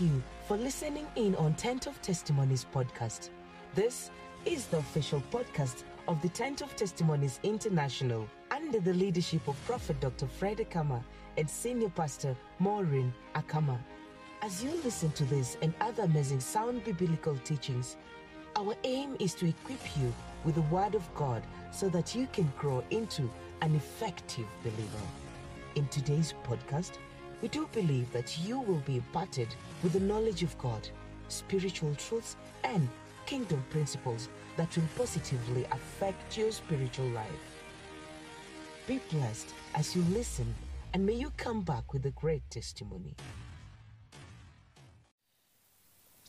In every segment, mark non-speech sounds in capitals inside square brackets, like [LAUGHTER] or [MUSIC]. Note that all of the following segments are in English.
you for listening in on Tent of Testimonies podcast. This is the official podcast of the Tent of Testimonies International under the leadership of Prophet Dr. Fred Akama and Senior Pastor Maureen Akama. As you listen to this and other amazing sound biblical teachings, our aim is to equip you with the Word of God so that you can grow into an effective believer. In today's podcast, we do believe that you will be imparted with the knowledge of God, spiritual truths, and kingdom principles that will positively affect your spiritual life. Be blessed as you listen, and may you come back with a great testimony.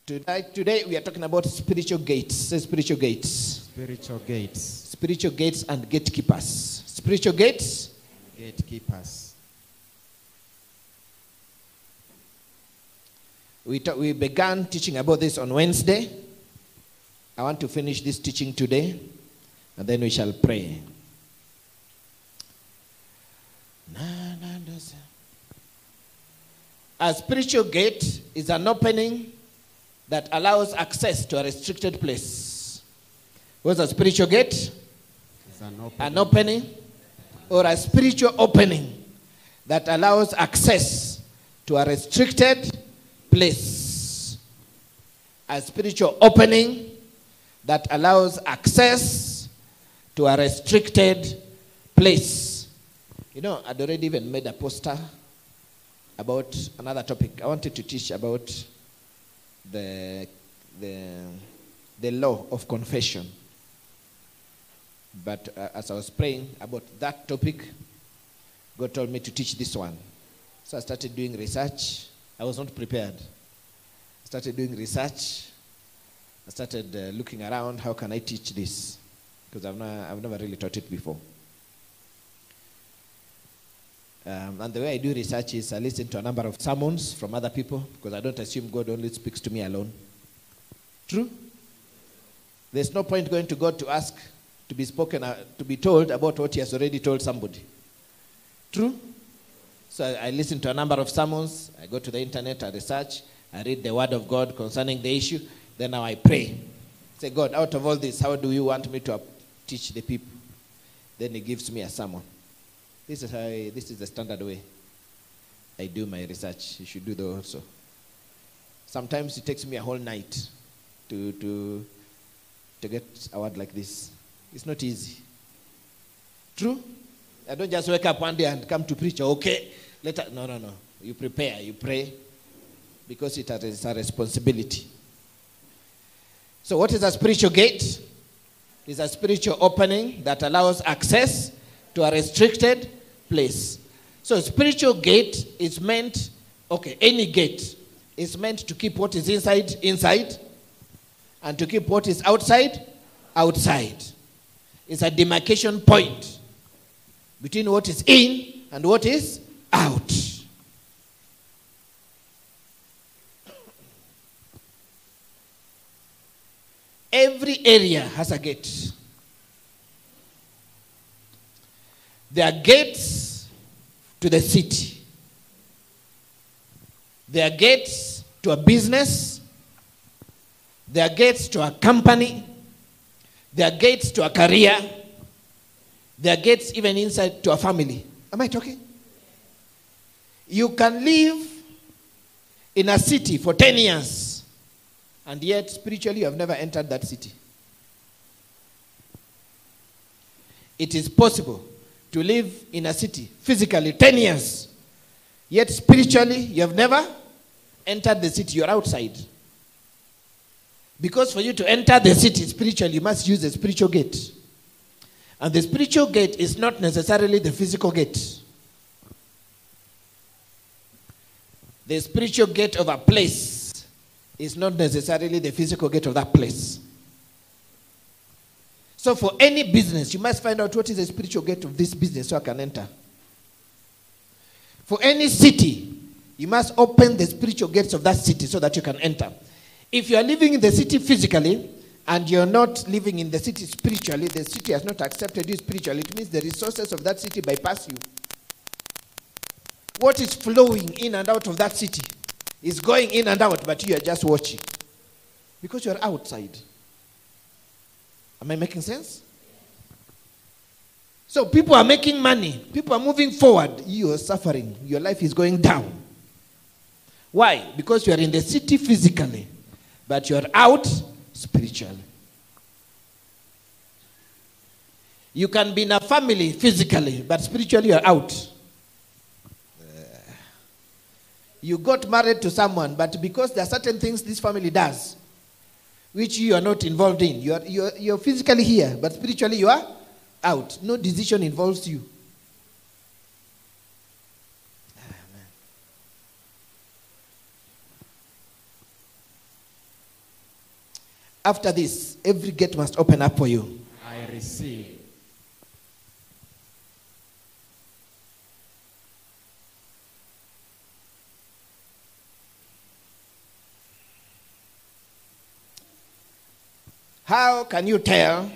Tonight, today we are talking about spiritual gates. Say spiritual gates. Spiritual gates, Spiritual gates and gatekeepers. Spiritual gates gatekeepers. We, ta- we began teaching about this on Wednesday. I want to finish this teaching today, and then we shall pray. A spiritual gate is an opening that allows access to a restricted place. What's a spiritual gate? It's an open An opening or a spiritual opening that allows access to a restricted place. A spiritual opening that allows access to a restricted place. You know, I'd already even made a poster about another topic. I wanted to teach about the, the, the law of confession. But uh, as I was praying about that topic, God told me to teach this one. So I started doing research. I was not prepared. I Started doing research. I started uh, looking around. How can I teach this? Because I've, not, I've never really taught it before. Um, and the way I do research is I listen to a number of sermons from other people because I don't assume God only speaks to me alone. True? There's no point going to God to ask to be spoken, uh, to be told about what He has already told somebody. True? So I, I listen to a number of sermons. I go to the internet, I research, I read the Word of God concerning the issue. Then now I pray. Say, God, out of all this, how do you want me to teach the people? Then He gives me a sermon. This is how I, this is the standard way I do my research. You should do that also. Sometimes it takes me a whole night to to to get a word like this. It's not easy. True? I don't just wake up one day and come to preach. Okay, later. No, no, no. You prepare. You pray because it is a responsibility. So, what is a spiritual gate? It's a spiritual opening that allows access to a restricted place. So, spiritual gate is meant, okay, any gate is meant to keep what is inside inside and to keep what is outside outside. It's a demarcation point between what is in and what is out. Every area has a gate. There are gates to the city. There are gates to a business. There are gates to a company. There are gates to a career. There are gates even inside to a family. Am I talking? You can live in a city for 10 years, and yet spiritually you have never entered that city. It is possible to live in a city physically 10 years, yet spiritually you have never entered the city, you're outside. Because for you to enter the city spiritually, you must use the spiritual gate. And the spiritual gate is not necessarily the physical gate. The spiritual gate of a place is not necessarily the physical gate of that place. So, for any business, you must find out what is the spiritual gate of this business so I can enter. For any city, you must open the spiritual gates of that city so that you can enter. If you are living in the city physically and you're not living in the city spiritually, the city has not accepted you spiritually. It means the resources of that city bypass you. What is flowing in and out of that city is going in and out, but you are just watching because you are outside. Am I making sense? So people are making money, people are moving forward. You are suffering, your life is going down. Why? Because you are in the city physically, but you are out spiritually. You can be in a family physically, but spiritually you are out. You got married to someone, but because there are certain things this family does, which you are not involved in, you are, you are, you are physically here, but spiritually you are out. No decision involves you. After this, every gate must open up for you. I receive. How can you tell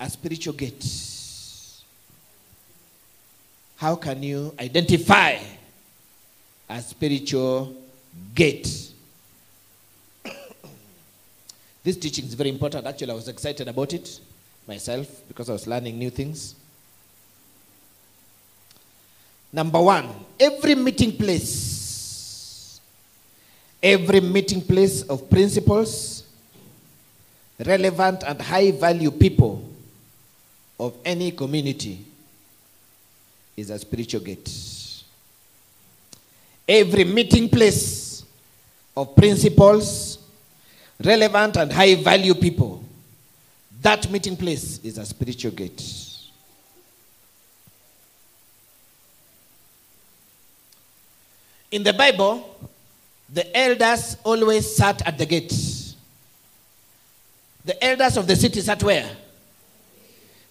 a spiritual gate? How can you identify a spiritual gate? [COUGHS] this teaching is very important. Actually, I was excited about it myself because I was learning new things. Number one, every meeting place, every meeting place of principals, relevant and high value people of any community is a spiritual gate. Every meeting place of principals, relevant and high value people, that meeting place is a spiritual gate. In the Bible, the elders always sat at the gate. The elders of the city sat where?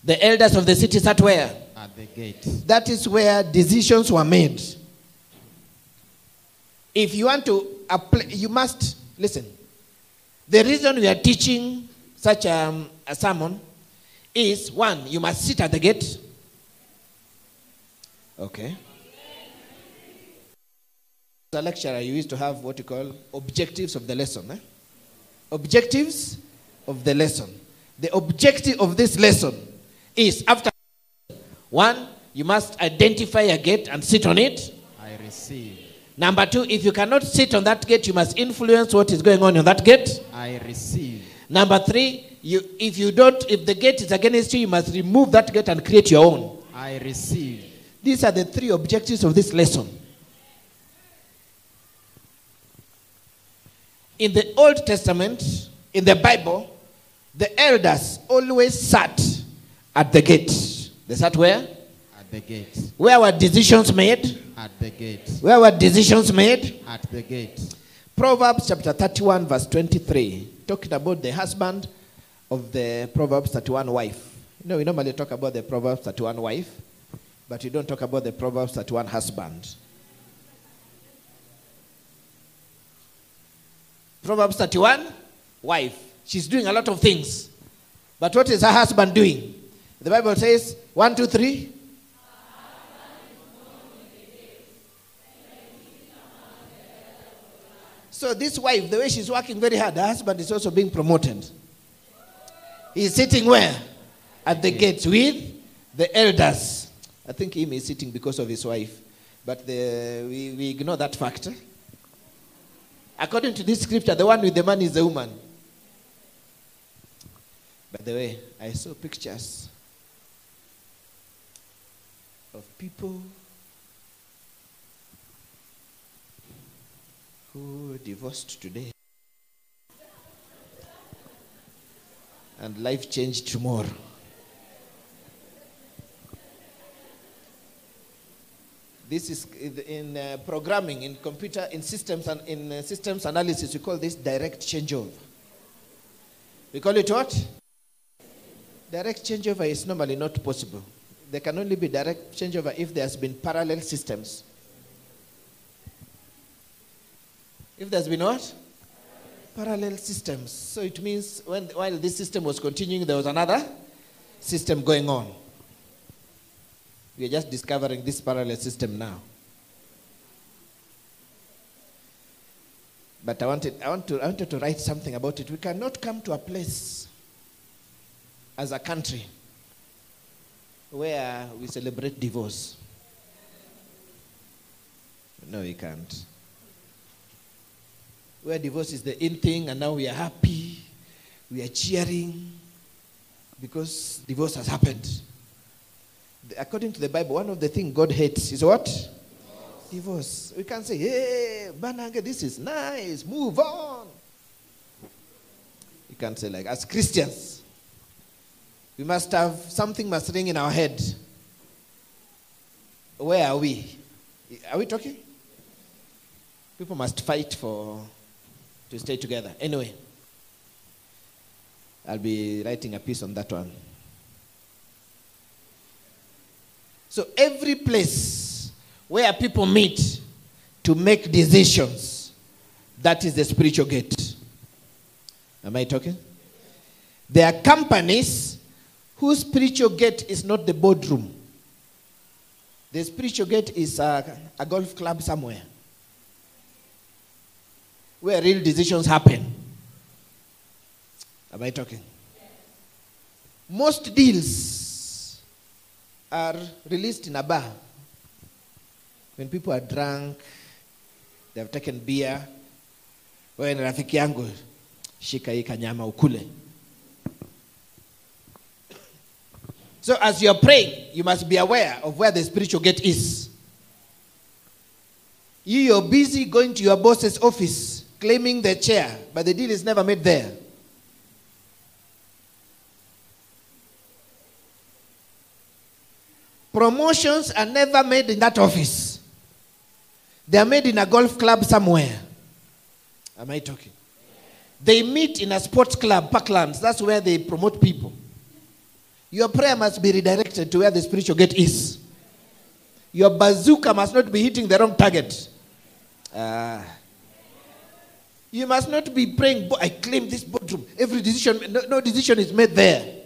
The elders of the city sat where? At the gate. That is where decisions were made. If you want to apply, you must listen. The reason we are teaching such um, a sermon is one, you must sit at the gate. Okay. As a lecturer, you used to have what you call objectives of the lesson. Eh? Objectives of the lesson. The objective of this lesson is after one, you must identify a gate and sit on it. I receive. Number two, if you cannot sit on that gate, you must influence what is going on in that gate. I receive. Number three, you, if you don't, if the gate is against you, you must remove that gate and create your own. I receive. These are the three objectives of this lesson. In the Old Testament, in the Bible, the elders always sat at the gate. They sat where? At the gate. Where were decisions made? At the gate. Where were decisions made? At the gate. Proverbs chapter 31, verse 23, talking about the husband of the Proverbs 31 wife. You know, we normally talk about the Proverbs 31 wife, but we don't talk about the Proverbs 31 husband. Proverbs 31 wife. She's doing a lot of things. But what is her husband doing? The Bible says, one, two, three. So this wife, the way she's working very hard, her husband is also being promoted. He's sitting where? At the gate with the elders. I think him is sitting because of his wife. But the, we, we ignore that factor. According to this scripture, the one with the man is the woman. By the way, I saw pictures of people who divorced today and life changed tomorrow. This is in uh, programming, in computer, in systems, and in uh, systems analysis. We call this direct changeover. We call it what? Direct changeover is normally not possible. There can only be direct changeover if there has been parallel systems. If there's been what? Parallel systems. So it means when, while this system was continuing, there was another system going on. We are just discovering this parallel system now. But I wanted, I, want to, I wanted to write something about it. We cannot come to a place as a country where we celebrate divorce. No, we can't. Where divorce is the in thing, and now we are happy, we are cheering because divorce has happened. According to the Bible, one of the things God hates is what? Divorce. We can't say, hey, Bananga, this is nice, move on. You can't say like, as Christians, we must have something must ring in our head. Where are we? Are we talking? People must fight for to stay together. Anyway, I'll be writing a piece on that one. So every place where people meet to make decisions, that is the spiritual gate. Am I talking? There are companies whose spiritual gate is not the boardroom. The spiritual gate is a, a golf club somewhere where real decisions happen. Am I talking? Most deals are released in a bar. When people are drunk, they have taken beer. Wewe ni rafiki yangu, shika kanyama ukule. So as you're praying, you must be aware of where the spiritual gate is. You, you're busy going to your boss's office, claiming the chair, but the deal is never made there. Promotions are never made in that office. They are made in a golf club somewhere. Am I talking? They meet in a sports club, Parklands. That's where they promote people. Your prayer must be redirected to where the spiritual gate is. Your bazooka must not be hitting the wrong target. Ah. you must not be praying, I claim this boardroom. Every decision, no, no decision is made there.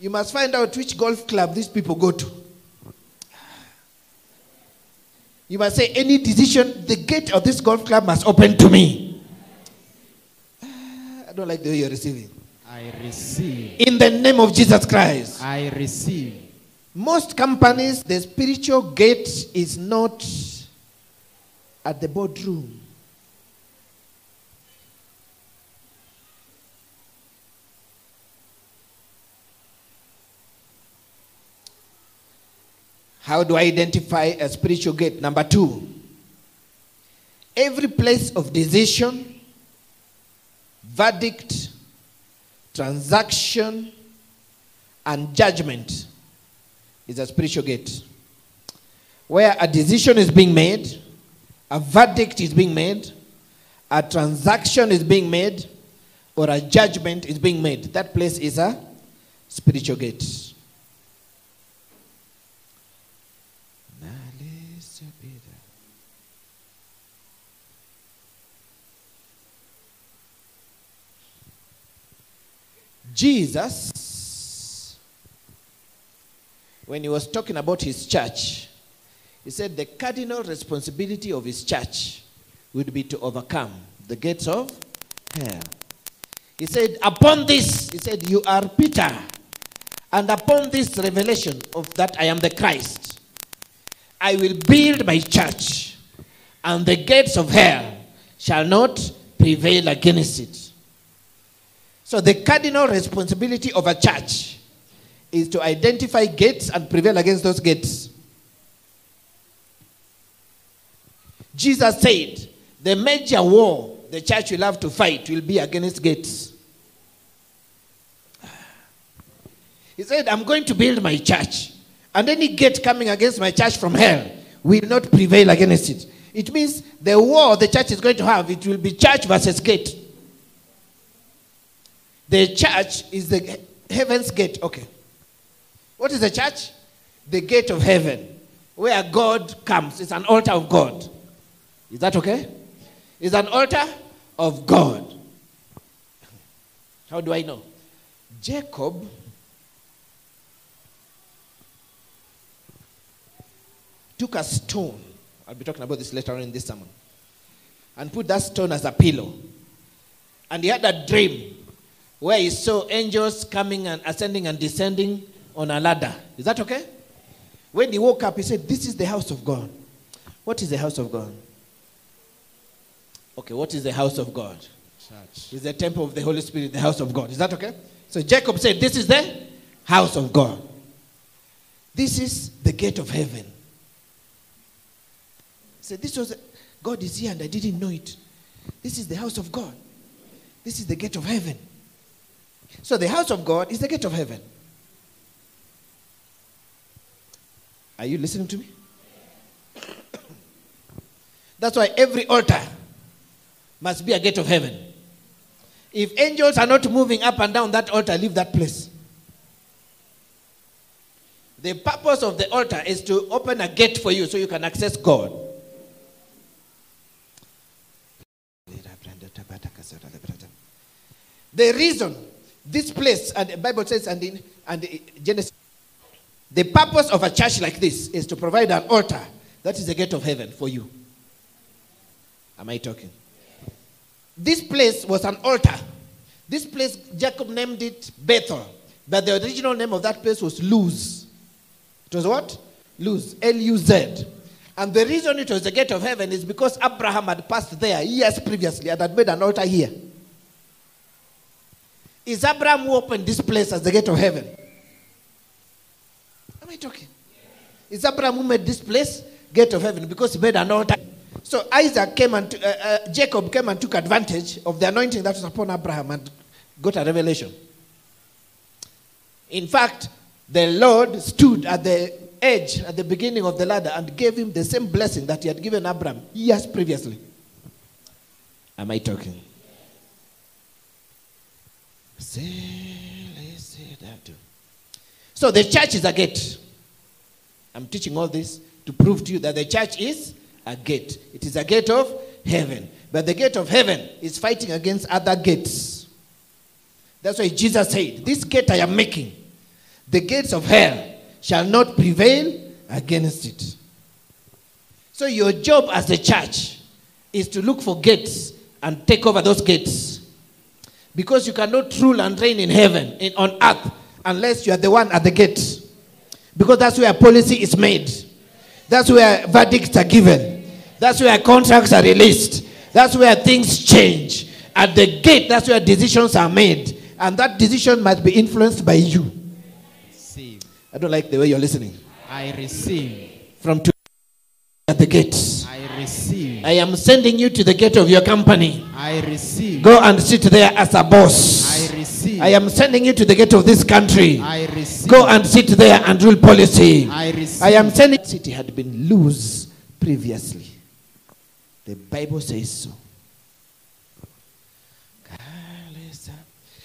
You must find out which golf club these people go to. You must say, any decision, the gate of this golf club must open to me. Ah, I don't like the way you're receiving. I receive. In the name of Jesus Christ. I receive. Most companies, the spiritual gate is not at the boardroom. How do I identify a spiritual gate? Number two, every place of decision, verdict, transaction, and judgment is a spiritual gate. Where a decision is being made, a verdict is being made, a transaction is being made, or a judgment is being made. That place is a spiritual gate. Jesus, when he was talking about his church, he said the cardinal responsibility of his church would be to overcome the gates of hell. He said, Upon this, he said, You are Peter, and upon this revelation of that I am the Christ, I will build my church, and the gates of hell shall not prevail against it. So, the cardinal responsibility of a church is to identify gates and prevail against those gates. Jesus said, the major war the church will have to fight will be against gates. He said, I'm going to build my church, and any gate coming against my church from hell will not prevail against it. It means the war the church is going to have, it will be church versus gate. The church is the heaven's gate. Okay. What is the church? The gate of heaven, where God comes. It's an altar of God. Is that okay? It's an altar of God. How do I know? Jacob took a stone, I'll be talking about this later on in this sermon. And put that stone as a pillow. And he had a dream where he saw angels coming and ascending and descending on a ladder. Is that okay? When he woke up, he said, This is the house of God. What is the house of God? Okay, what is the house of God? Church. Is the temple of the Holy Spirit the house of God? Is that okay? So Jacob said, This is the house of God. This is the gate of heaven. He said, This was God is here and I didn't know it. This is the house of God. This is the gate of heaven. So the house of God is the gate of heaven. Are you listening to me? That's why every altar must be a gate of heaven. If angels are not moving up and down that altar, leave that place. The purpose of the altar is to open a gate for you so you can access God. The reason this place, and the Bible says, and in, and in Genesis, the purpose of a church like this is to provide an altar that is the gate of heaven for you. Am I talking? This place was an altar. This place, Jacob named it Bethel. But the original name of that place was Luz. It was what? Luz. L U Z. And the reason it was the gate of heaven is because Abraham had passed there years previously and had made an altar here. Is Abraham who opened this place as the gate of heaven? Am I talking? Is Abraham who made this place gate of heaven because he made an altar? So Isaac came and uh, uh, Jacob came and took advantage of the anointing that was upon Abraham and got a revelation. In fact, the Lord stood at the edge at the beginning of the ladder and gave him the same blessing that he had given Abraham years previously. Am I talking? So the church is a gate. I'm teaching all this to prove to you that the church is a gate. It is a gate of heaven. But the gate of heaven is fighting against other gates. That's why Jesus said, This gate I am making, the gates of hell shall not prevail against it. So your job as a church is to look for gates and take over those gates. Because you cannot rule and reign in heaven, in, on earth, unless you are the one at the gate. Because that's where policy is made. That's where verdicts are given. That's where contracts are released. That's where things change. At the gate, that's where decisions are made. And that decision must be influenced by you. Receive. I don't like the way you're listening. I receive. From to at the gate. I receive. I am sending you to the gate of your company. I receive. Go and sit there as a boss. I receive. I am sending you to the gate of this country. I receive. Go and sit there and rule policy. I receive. I am sending city had been Luz previously. The Bible says so.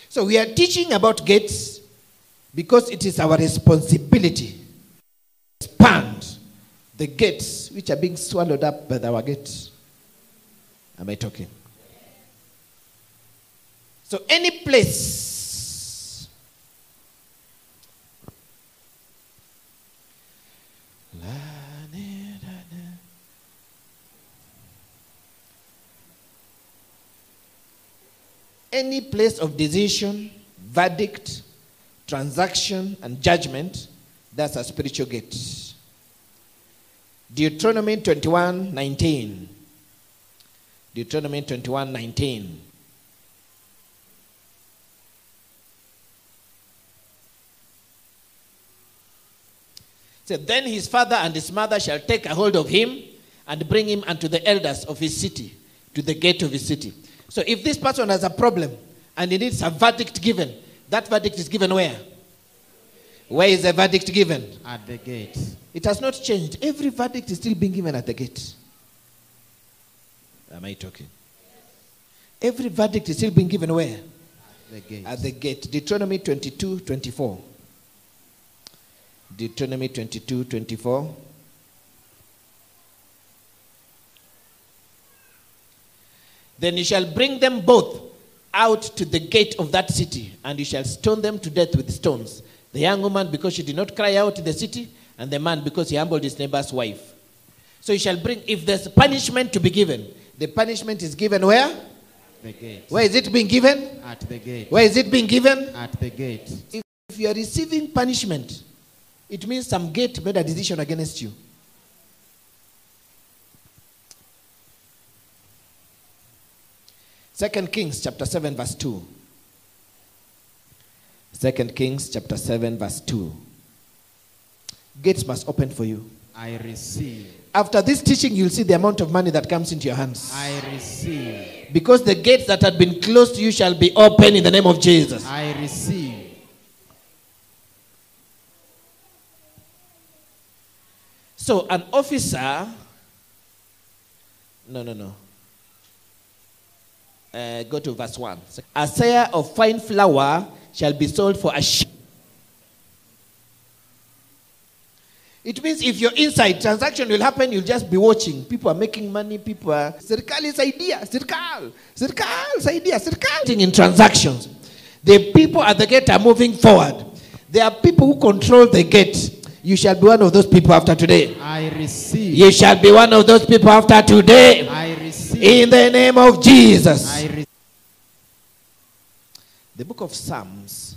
So we are teaching about gates because it is our responsibility expand the gates which are being swallowed up by our gates. Am I talking? So any place any place of decision, verdict, transaction, and judgment, that's a spiritual gate. Deuteronomy 21 19. Deuteronomy 21 19. said, Then his father and his mother shall take a hold of him and bring him unto the elders of his city, to the gate of his city. So if this person has a problem and he needs a verdict given, that verdict is given where? Where is the verdict given? At the gate. It has not changed. Every verdict is still being given at the gate. Am I talking? Every verdict is still being given where? The gate. At the gate. Deuteronomy 22 24. Deuteronomy 22 24. Then you shall bring them both out to the gate of that city, and you shall stone them to death with stones. The young woman because she did not cry out in the city, and the man because he humbled his neighbor's wife. So you shall bring, if there's punishment to be given, the punishment is given where? The gate. Where is it being given? At the gate. Where is it being given? At the gate. If, if you are receiving punishment, it means some gate made a decision against you. Second Kings chapter 7, verse 2. Second Kings chapter 7, verse 2. Gates must open for you. I receive. After this teaching, you'll see the amount of money that comes into your hands. I receive. Because the gates that had been closed to you shall be open in the name of Jesus. I receive. So, an officer. No, no, no. Uh, go to verse 1. A seah of fine flour shall be sold for a shekel. It means if you're inside, transaction will happen, you'll just be watching. People are making money, people are. Serikali's idea, Sirkal, Sirkal's idea, Sirkal. In transactions, the people at the gate are moving forward. There are people who control the gate. You shall be one of those people after today. I receive. You shall be one of those people after today. I receive. In the name of Jesus. I. The book of Psalms.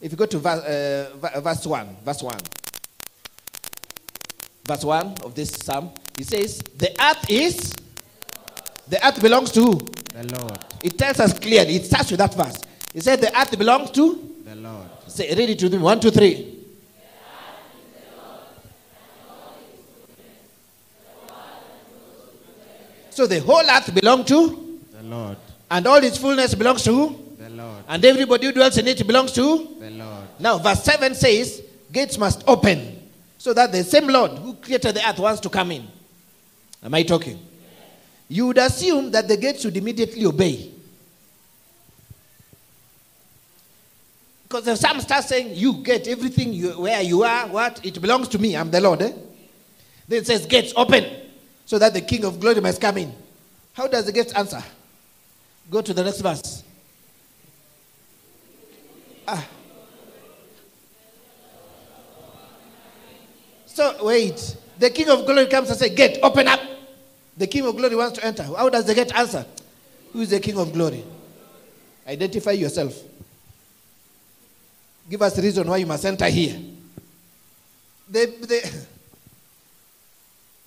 If you go to verse, uh, verse 1, verse 1. Verse 1 of this psalm, it says, The earth is, the earth belongs to who? The Lord. It tells us clearly, it starts with that verse. It said, The earth belongs to, The Lord. say, read it to them. One, two, three. So the whole earth belongs to, The Lord. and all its fullness belongs to? The Lord. And everybody who dwells in it belongs to? The Lord. Now, verse 7 says, Gates must open so that the same Lord who created the earth wants to come in. Am I talking? You would assume that the gates would immediately obey. Because if some start saying, You get everything you, where you are, what? It belongs to me. I'm the Lord. Eh? Then it says, Gates open so that the King of glory must come in. How does the gates answer? Go to the next verse. Ah. So wait, the King of Glory comes and says, "Gate, open up." The King of Glory wants to enter. How does the gate answer? Who is the King of Glory? Identify yourself. Give us a reason why you must enter here. The, the,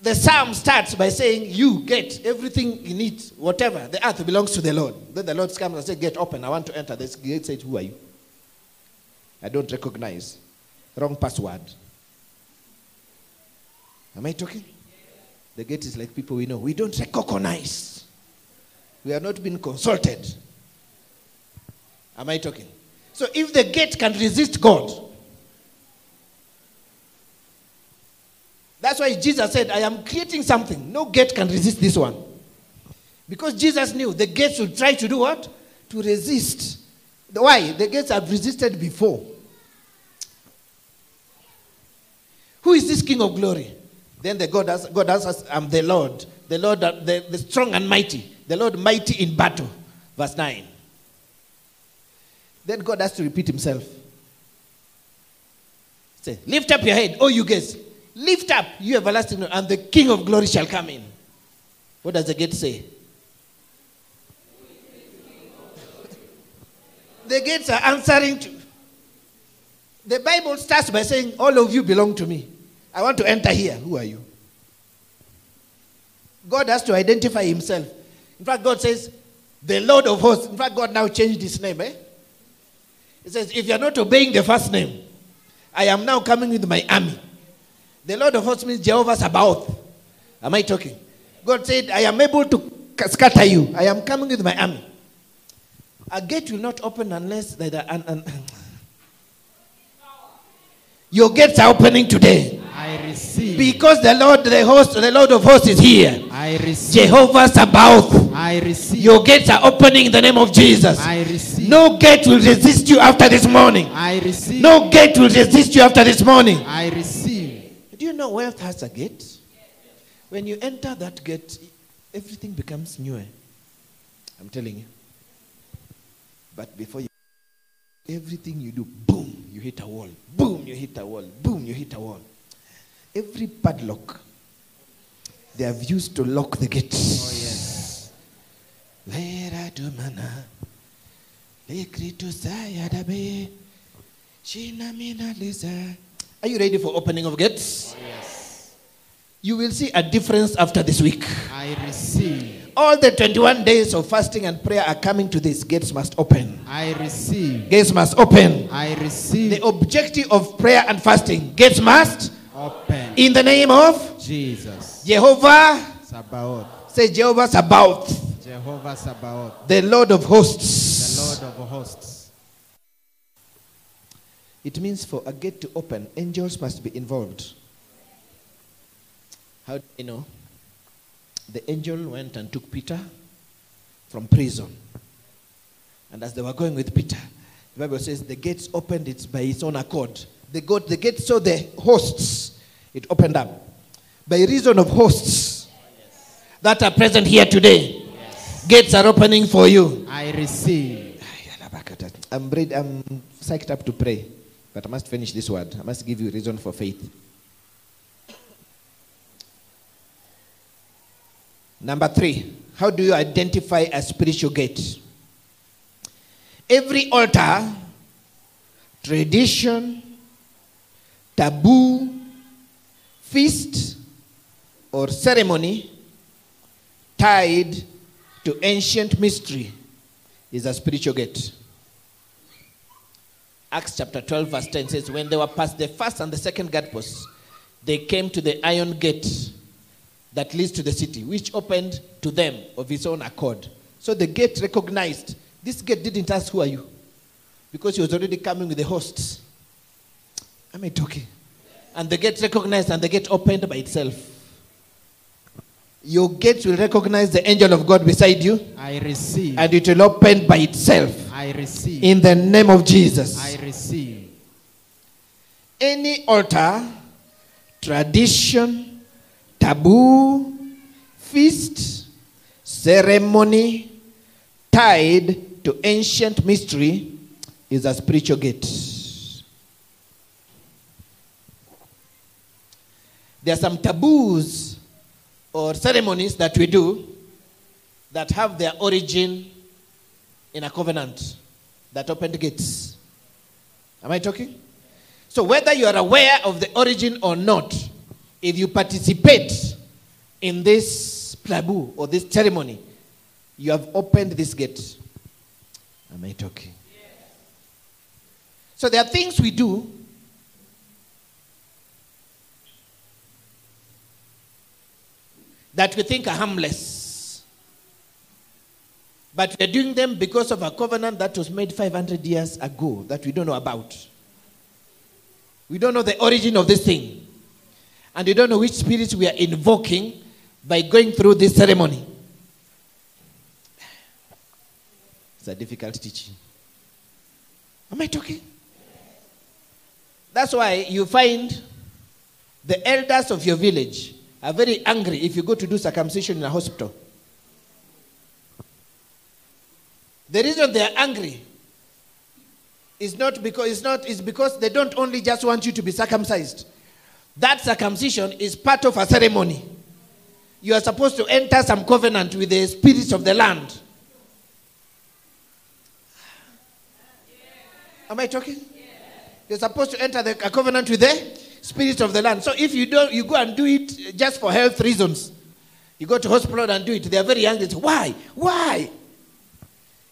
the psalm starts by saying, You get everything you need, whatever. The earth belongs to the Lord. Then the Lord comes and says, Gate open. I want to enter. This gate says, Who are you? I don't recognize. Wrong password. Am I talking? The gate is like people we know. We don't recognize. We are not being consulted. Am I talking? So if the gate can resist God, that's why Jesus said, I am creating something. No gate can resist this one. Because Jesus knew the gates would try to do what? To resist. Why? The gates have resisted before. Who is this King of glory? Then the God, answers, God answers, I'm the Lord, the Lord, uh, the, the strong and mighty, the Lord mighty in battle. Verse 9. Then God has to repeat himself. Say, lift up your head, oh you gates. Lift up, you everlasting, and the King of glory shall come in. What does the gate say? the gates are answering to. The Bible starts by saying, All of you belong to me. I want to enter here. Who are you? God has to identify himself. In fact, God says, The Lord of hosts. In fact, God now changed his name. Eh? He says, If you're not obeying the first name, I am now coming with my army. The Lord of hosts means Jehovah Sabaoth. Am I talking? God said, I am able to scatter you. I am coming with my army. A gate will not open unless are. An, an, [LAUGHS] your gates are opening today. I receive. Because the Lord, the host, the Lord of hosts is here. I receive. Jehovah Sabaoth. I receive. Your gates are opening in the name of Jesus. I receive. No gate will resist you after this morning. I receive. No gate will resist you after this morning. I receive. Know wealth has a gate? When you enter that gate, everything becomes new. I'm telling you. But before you, everything you do, boom, you hit a wall. Boom, you hit a wall. Boom, you hit a wall. every padlock they have used to lock the gate. Oh, yes. Lera dumana, lekritu sayadabe, shina mina lisa. Are you ready for opening of gates? Oh, yes. You will see a difference after this week. I receive. All the 21 days of fasting and prayer are coming to this. Gates must open. I receive. Gates must open. I receive. The objective of prayer and fasting, gates must, Open. in the name of Jesus. Jehovah, Sabaoth. say Jehovah Sabaoth, Jehovah Sabaoth. the Lord of hosts. The. Lord of hosts. It means for a gate to open, angels must be involved. How do you know? The angel went and took Peter from prison. And as they were going with Peter, the Bible says the gates opened it by its own accord. The, God, the gate saw the hosts, it opened up. By reason of hosts that are present here today, gates are opening for you. I receive. I'm, ready, I'm psyched up to pray, but I must finish this word. I must give you reason for faith. Number three, how do you identify a spiritual gate? Every altar, tradition, taboo, feast, or ceremony tied to ancient mystery is a spiritual gate. Acts chapter 12, verse 10 says, When they were past the first and the second gate posts, they came to the iron gate that leads to the city, which opened to them of its own accord. So the gate recognized. This gate didn't ask, Who are you? Because he was already coming with the hosts. Am I talking? And the gate recognized and the gate opened by itself. Your gate will recognize the angel of God beside you I receive. and it will open by itself. I receive. In the name of Jesus. I receive. Any altar, tradition, taboo, feast, ceremony tied to ancient mystery is a spiritual gate. There are some taboos or ceremonies that we do that have their origin in a covenant that opened gates. Am I talking? So, whether you are aware of the origin or not, if you participate in this plabu or this ceremony, you have opened this gate. Am I talking? So, there are things we do that we think are harmless. But we're doing them because of a covenant that was made 500 years ago that we don't know about. We don't know the origin of this thing. And we don't know which spirits we are invoking by going through this ceremony. It's a difficult teaching. Am I talking? That's why you find the elders of your village are very angry if you go to do circumcision in a hospital. The reason they are angry is not because it's not is because they don't only just want you to be circumcised. That circumcision is part of a ceremony. You are supposed to enter some covenant with the spirits of the land. Am I talking? You're supposed to enter the, a covenant with the spirits of the land. So if you don't, you go and do it just for health reasons. You go to hospital and do it. They are very angry. Why? Why?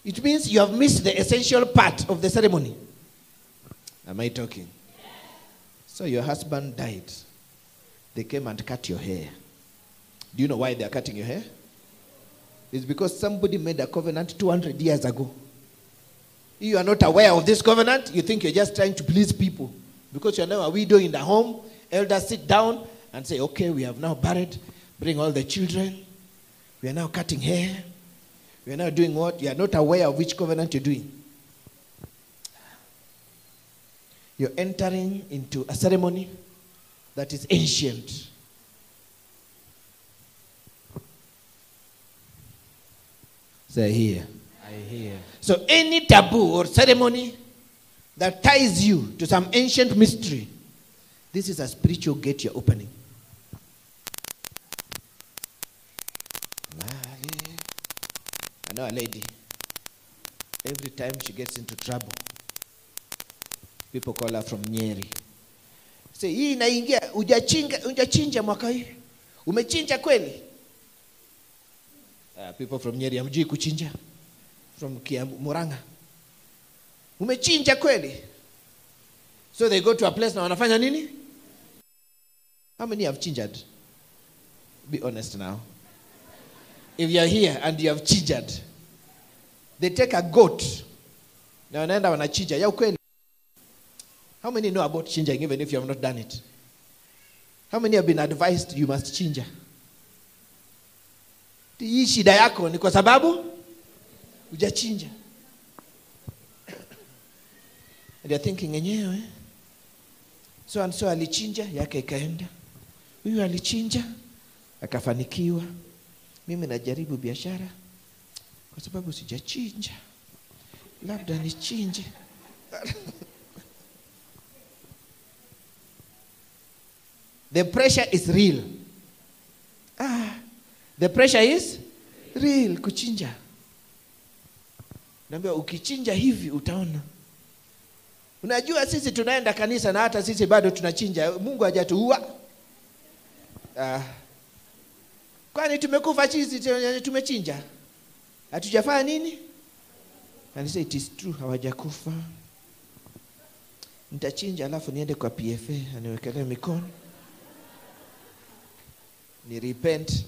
It means you have missed the essential part of the ceremony. Am I talking? So your husband died. They came and cut your hair. Do you know why they are cutting your hair? It's because somebody made a covenant 200 years ago. You are not aware of this covenant, you think you're just trying to please people. Because you're now a widow in the home, elders sit down and say, okay, we have now buried, bring all the children. We are now cutting hair. We are now doing what? You are not aware of which covenant you're doing. You're entering into a ceremony that is ancient. Say here. I hear. So any taboo or ceremony that ties you to some ancient mystery This is a spiritual gate you're opening. I know a lady. Every time she gets into trouble, people call her from Nyeri. Say, hii inaingia hujachinja mwaka hii. Umechinja kweli? Uh, people from Nyeri hamjui kuchinja. From Kiambu, Murang'a. Umechinja kweli? So they go to a place na wanafanya nini? How many have chinjad? Be honest now. If you are here and you have chinjad, they take a goat na wanaenda wanachinja ya ukweli. How many know about chinjing even if you have not done it? How many have been advised you must chinja? Hii shida yako ni kwa sababu hujachinja. And are thinking enyewe so and so alichinja yake ikaenda, huyu alichinja akafanikiwa, mimi najaribu biashara kwa sababu sijachinja, labda nichinje. [LAUGHS] the pressure is real. Ah, the pressure is real kuchinja. Naambia ukichinja hivi utaona. Unajua sisi tunaenda kanisa na hata sisi bado tunachinja. Mungu hajatuua. Ah. Kwani tumekufa chizi tumechinja? Hatujafanya nini? Said, it is true hawajakufa. Nitachinja alafu niende kwa PFA aniwekelee mikono. Ni repent.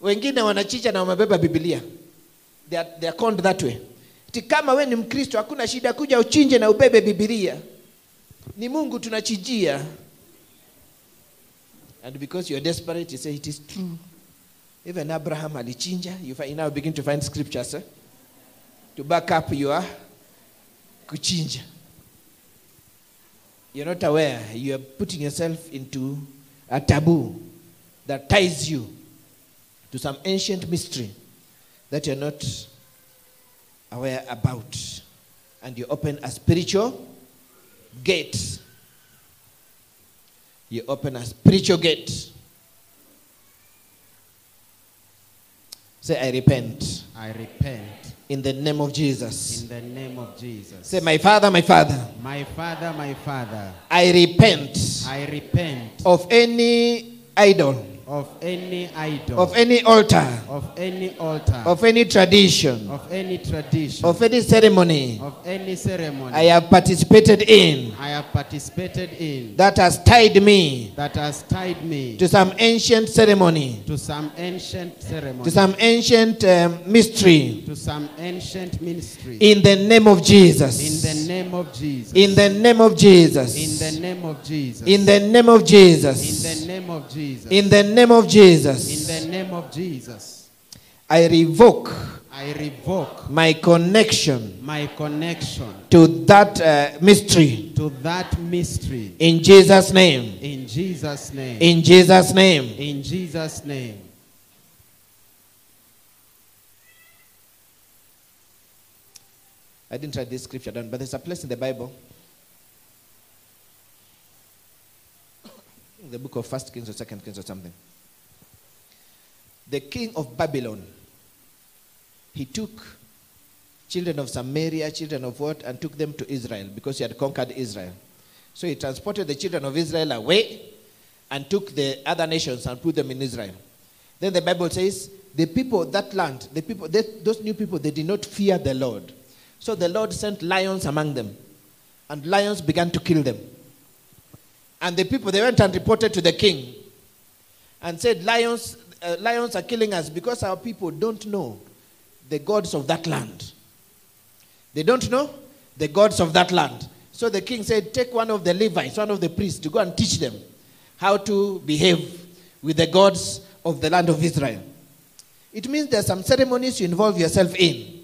Wengine wanachinja na wamebeba Biblia. They are, they are called that way. Kama we ni Mkristo hakuna shida kuja uchinje na ubebe Biblia. Ni Mungu tunachijia. And because you're desperate, you say it is true. Even Abraham alichinja. You, find, you now begin to find scriptures eh? to back up your kuchinja. You're not aware. You are putting yourself into a taboo that ties you to some ancient mystery that you're not aware about. And you open a spiritual gate. You open a spiritual gate. Say, I repent I repent in the name of Jesus. in the name of Jesus. Say, My Father, my Father, My Father, my Father, I repent I repent of any idol, of any idol, of any altar, of any altar, of any tradition, of any tradition, of any ceremony. Of any ceremony. I have participated in. I have participated in. That has tied me. That has tied me. To some ancient ceremony, to some ancient ceremony, to some ancient um, mystery. to some ancient ministry. In the name of Jesus. In the name of Jesus. In the name of jesus. In the name of Jesus. In the name of In Jesus. the name of Jesus. In the name of Jesus. In the name of Jesus. I revoke I revoke my connection my connection to that uh, mystery. to that mystery. In Jesus' name. In Jesus' name. In Jesus' name. In Jesus' name. I didn't write this scripture down, but there's a place in the Bible. In the book of First Kings or Second Kings or something. The king of Babylon, he took children of Samaria, children of what, and took them to Israel because he had conquered Israel. So he transported the children of Israel away and took the other nations and put them in Israel. Then the Bible says, the people of that land, the people, they, those new people, they did not fear the Lord. So the Lord sent lions among them, and lions began to kill them. And the people, they went and reported to the king and said, Lions, uh, lions are killing us because our people don't know the gods of that land. They don't know the gods of that land. So the king said, Take one of the Levites, one of the priests, to go and teach them how to behave with the gods of the land of Israel. It means there's some ceremonies you involve yourself in.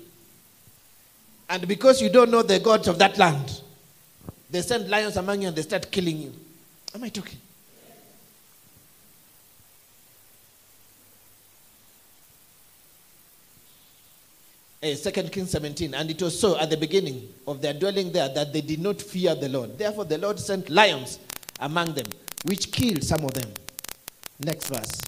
And because you don't know the gods of that land, they send lions among you and they start killing you. Am I talking? Eh, 2 Kings 17. And it was so at the beginning of their dwelling there that they did not fear the Lord. Therefore, the Lord sent lions among them, which killed some of them. Next verse.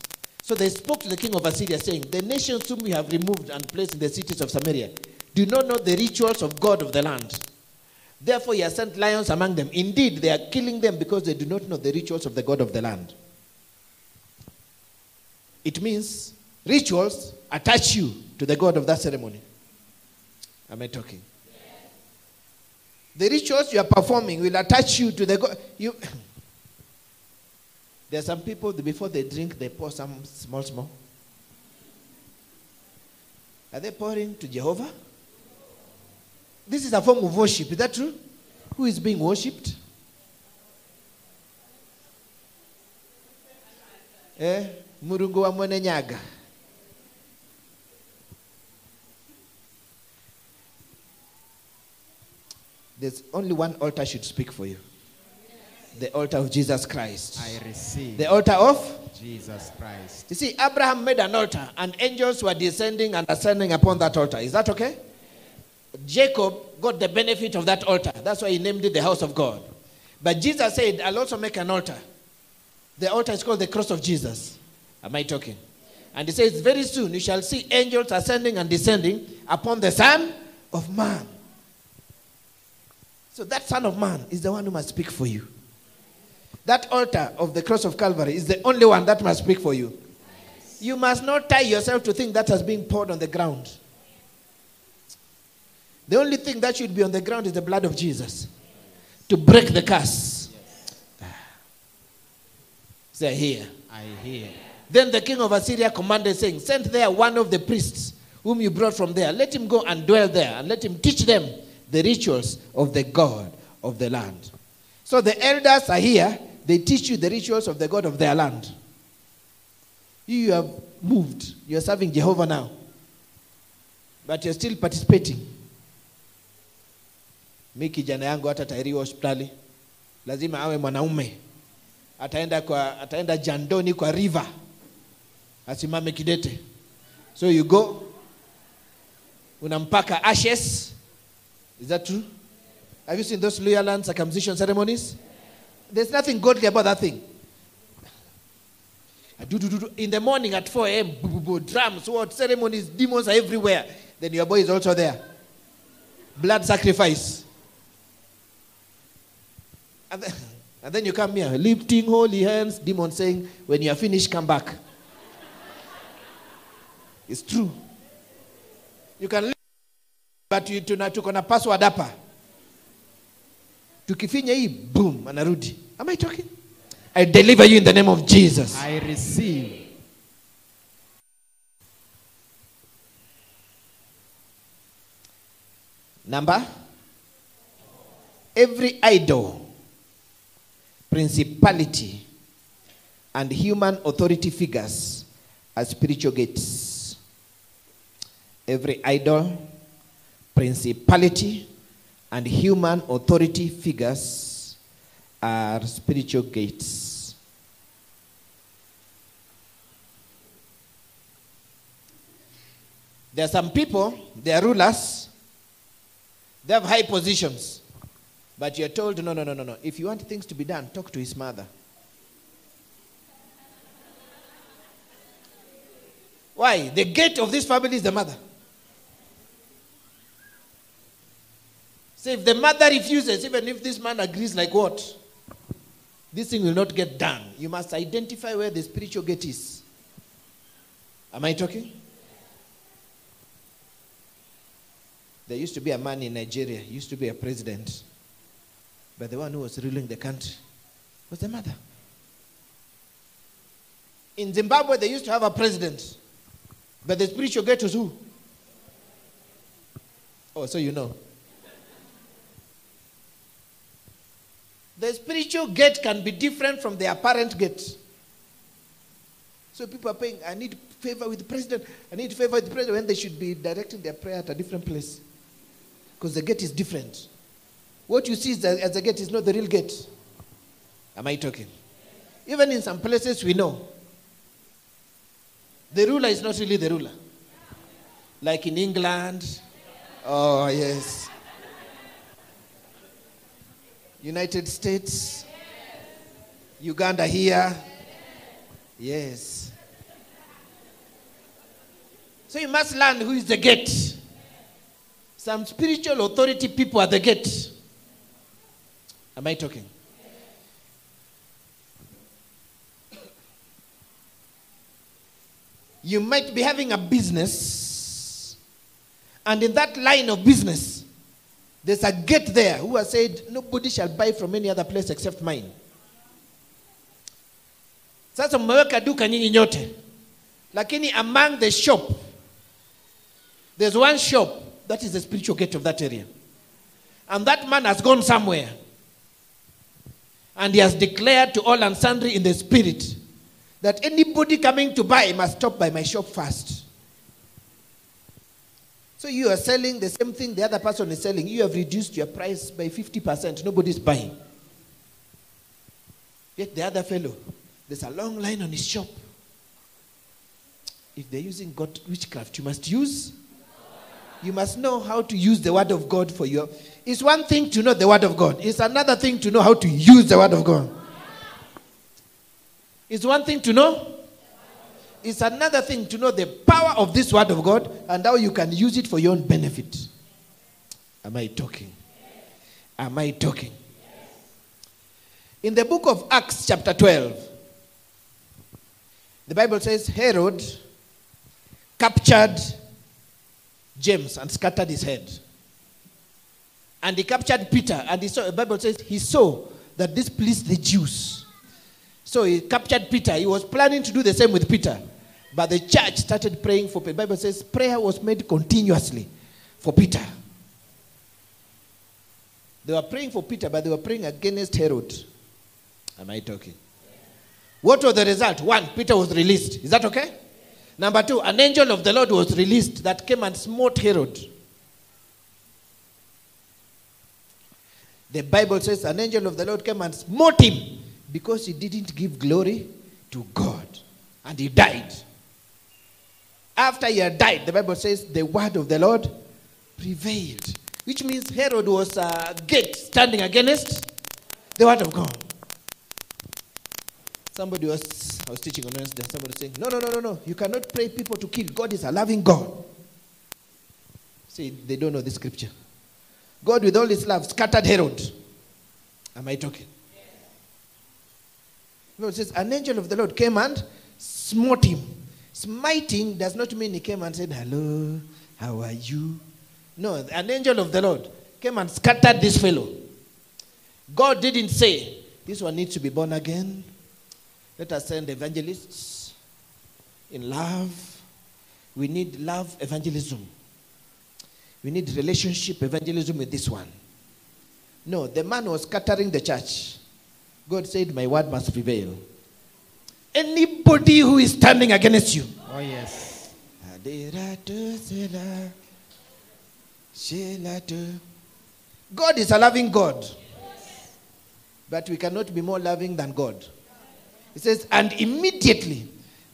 So they spoke to the king of Assyria, saying, The nations whom we have removed and placed in the cities of Samaria do not know the rituals of God of the land. Therefore, he has sent lions among them. Indeed, they are killing them because they do not know the rituals of the God of the land. It means rituals attach you to the God of that ceremony. Am I talking? The rituals you are performing will attach you to the God. You, [CLEARS THROAT] there are some people, before they drink, they pour some small, small. Are they pouring to Jehovah? This is a form of worship. Is that true? Who is being worshipped? Eh? Murungu wa mwene There's only one altar should speak for you. The altar of Jesus Christ. I receive The altar of Jesus Christ. You see, Abraham made an altar, and angels were descending and ascending upon that altar. Is that okay? Jacob got the benefit of that altar. That's why he named it the house of God. But Jesus said, I'll also make an altar. The altar is called the cross of Jesus. Am I talking? And he says, Very soon you shall see angels ascending and descending upon the Son of Man. So that Son of Man is the one who must speak for you. That altar of the cross of Calvary is the only one that must speak for you. You must not tie yourself to think that has been poured on the ground. The only thing that should be on the ground is the blood of Jesus to break the curse. Say here. I hear. Then the king of Assyria commanded, saying, Send there one of the priests whom you brought from there. Let him go and dwell there, and let him teach them the rituals of the God of the land. So the elders are here. They teach you the rituals of the God of their land. You, you have moved. You're serving Jehovah now. But you're still participating. Mi kijana yangu hata tairiwa hospitali lazima awe mwanaume ataenda kwa ataenda jandoni kwa river asimame kidete so you go unampaka ashes is that true? Have you seen those Luhya land circumcision ceremonies? There's nothing godly about that thing. Ah, do. in the morning at 4 a.m drums what? Ceremonies demons are everywhere. Then your boy is also there. Blood sacrifice. And then, [LAUGHS] and then you come here lifting holy hands demon saying when you are finished come back. It's true. You can but you tuna tuko na password hapa. Tukifinya hii boom anarudi. Am i talking? I deliver you in the name of jesus. I receive. Number? Every idol, principality, and human authority figures are spiritual gates. Every idol, principality, and human authority figures are spiritual gates. There are some people, they are rulers, they have high positions. But you're told, no, no, no, no, no. If you want things to be done, talk to his mother. Why? The gate of this family is the mother. So if the mother refuses, even if this man agrees, like what? This thing will not get done. You must identify where the spiritual gate is. Am I talking? There used to be a man in Nigeria, used to be a president. But the one who was ruling the country was the mother. In Zimbabwe, they used to have a president. But the spiritual gate was who? Oh, so you know. The spiritual gate can be different from the apparent gate. So people are paying, I need favor with the president, I need favor with the president, when they should be directing their prayer at a different place. Because the gate is different. What you see as the gate is not the real gate. Am I talking? Even in some places we know. The ruler is not really the ruler. Like in England. Oh, yes. United States. Uganda here. Yes. So you must learn who is the gate. Some spiritual authority people are the gate. Am I talking? You might be having a business, and in that line of business, there's a gate there who has said, Nobody shall buy from any other place except mine. Sasa mmeweka duka nyinyi nyote, lakini among the shop, there's one shop that is the spiritual gate of that area. And that man has gone somewhere. And he has declared to all and sundry in the spirit that anybody coming to buy must stop by my shop first. So you are selling the same thing the other person is selling. You have reduced your price by 50%. Nobody's buying. Yet the other fellow, there's a long line on his shop. If they're using God witchcraft, you must use. You must know how to use the word of God for your. It's one thing to know the word of God. It's another thing to know how to use the word of God. It's one thing to know. It's another thing to know the power of this word of God and how you can use it for your own benefit. Am I talking? Am I talking? In the book of Acts, chapter 12, the Bible says Herod captured James and scattered his head. And he captured Peter, and he saw, the Bible says he saw that this pleased the Jews. So he captured Peter. He was planning to do the same with Peter. But the church started praying for Peter. The Bible says prayer was made continuously for Peter. They were praying for Peter, but they were praying against Herod. Am I talking? What was the result? One, Peter was released. Is that okay? Number two, an angel of the Lord was released that came and smote Herod. The Bible says an angel of the Lord came and smote him because he didn't give glory to God. And he died. After he had died, the Bible says the word of the Lord prevailed. Which means Herod was uh, a gate standing against the word of God. Somebody was, I was teaching on Wednesday, somebody saying, No, no, no, no, no. You cannot pray people to kill. God is a loving God. See, they don't know the scripture. God, with all his love, scattered Herod. Am I talking? No, it says, An angel of the Lord came and smote him. Smiting does not mean he came and said, Hello, how are you? No, an angel of the Lord came and scattered this fellow. God didn't say, This one needs to be born again. Let us send evangelists in love. We need love evangelism. We need relationship evangelism with this one. No, the man was scattering the church. God said, My word must prevail. Anybody who is standing against you, Oh, yes. God is a loving God. But we cannot be more loving than God. It says, And immediately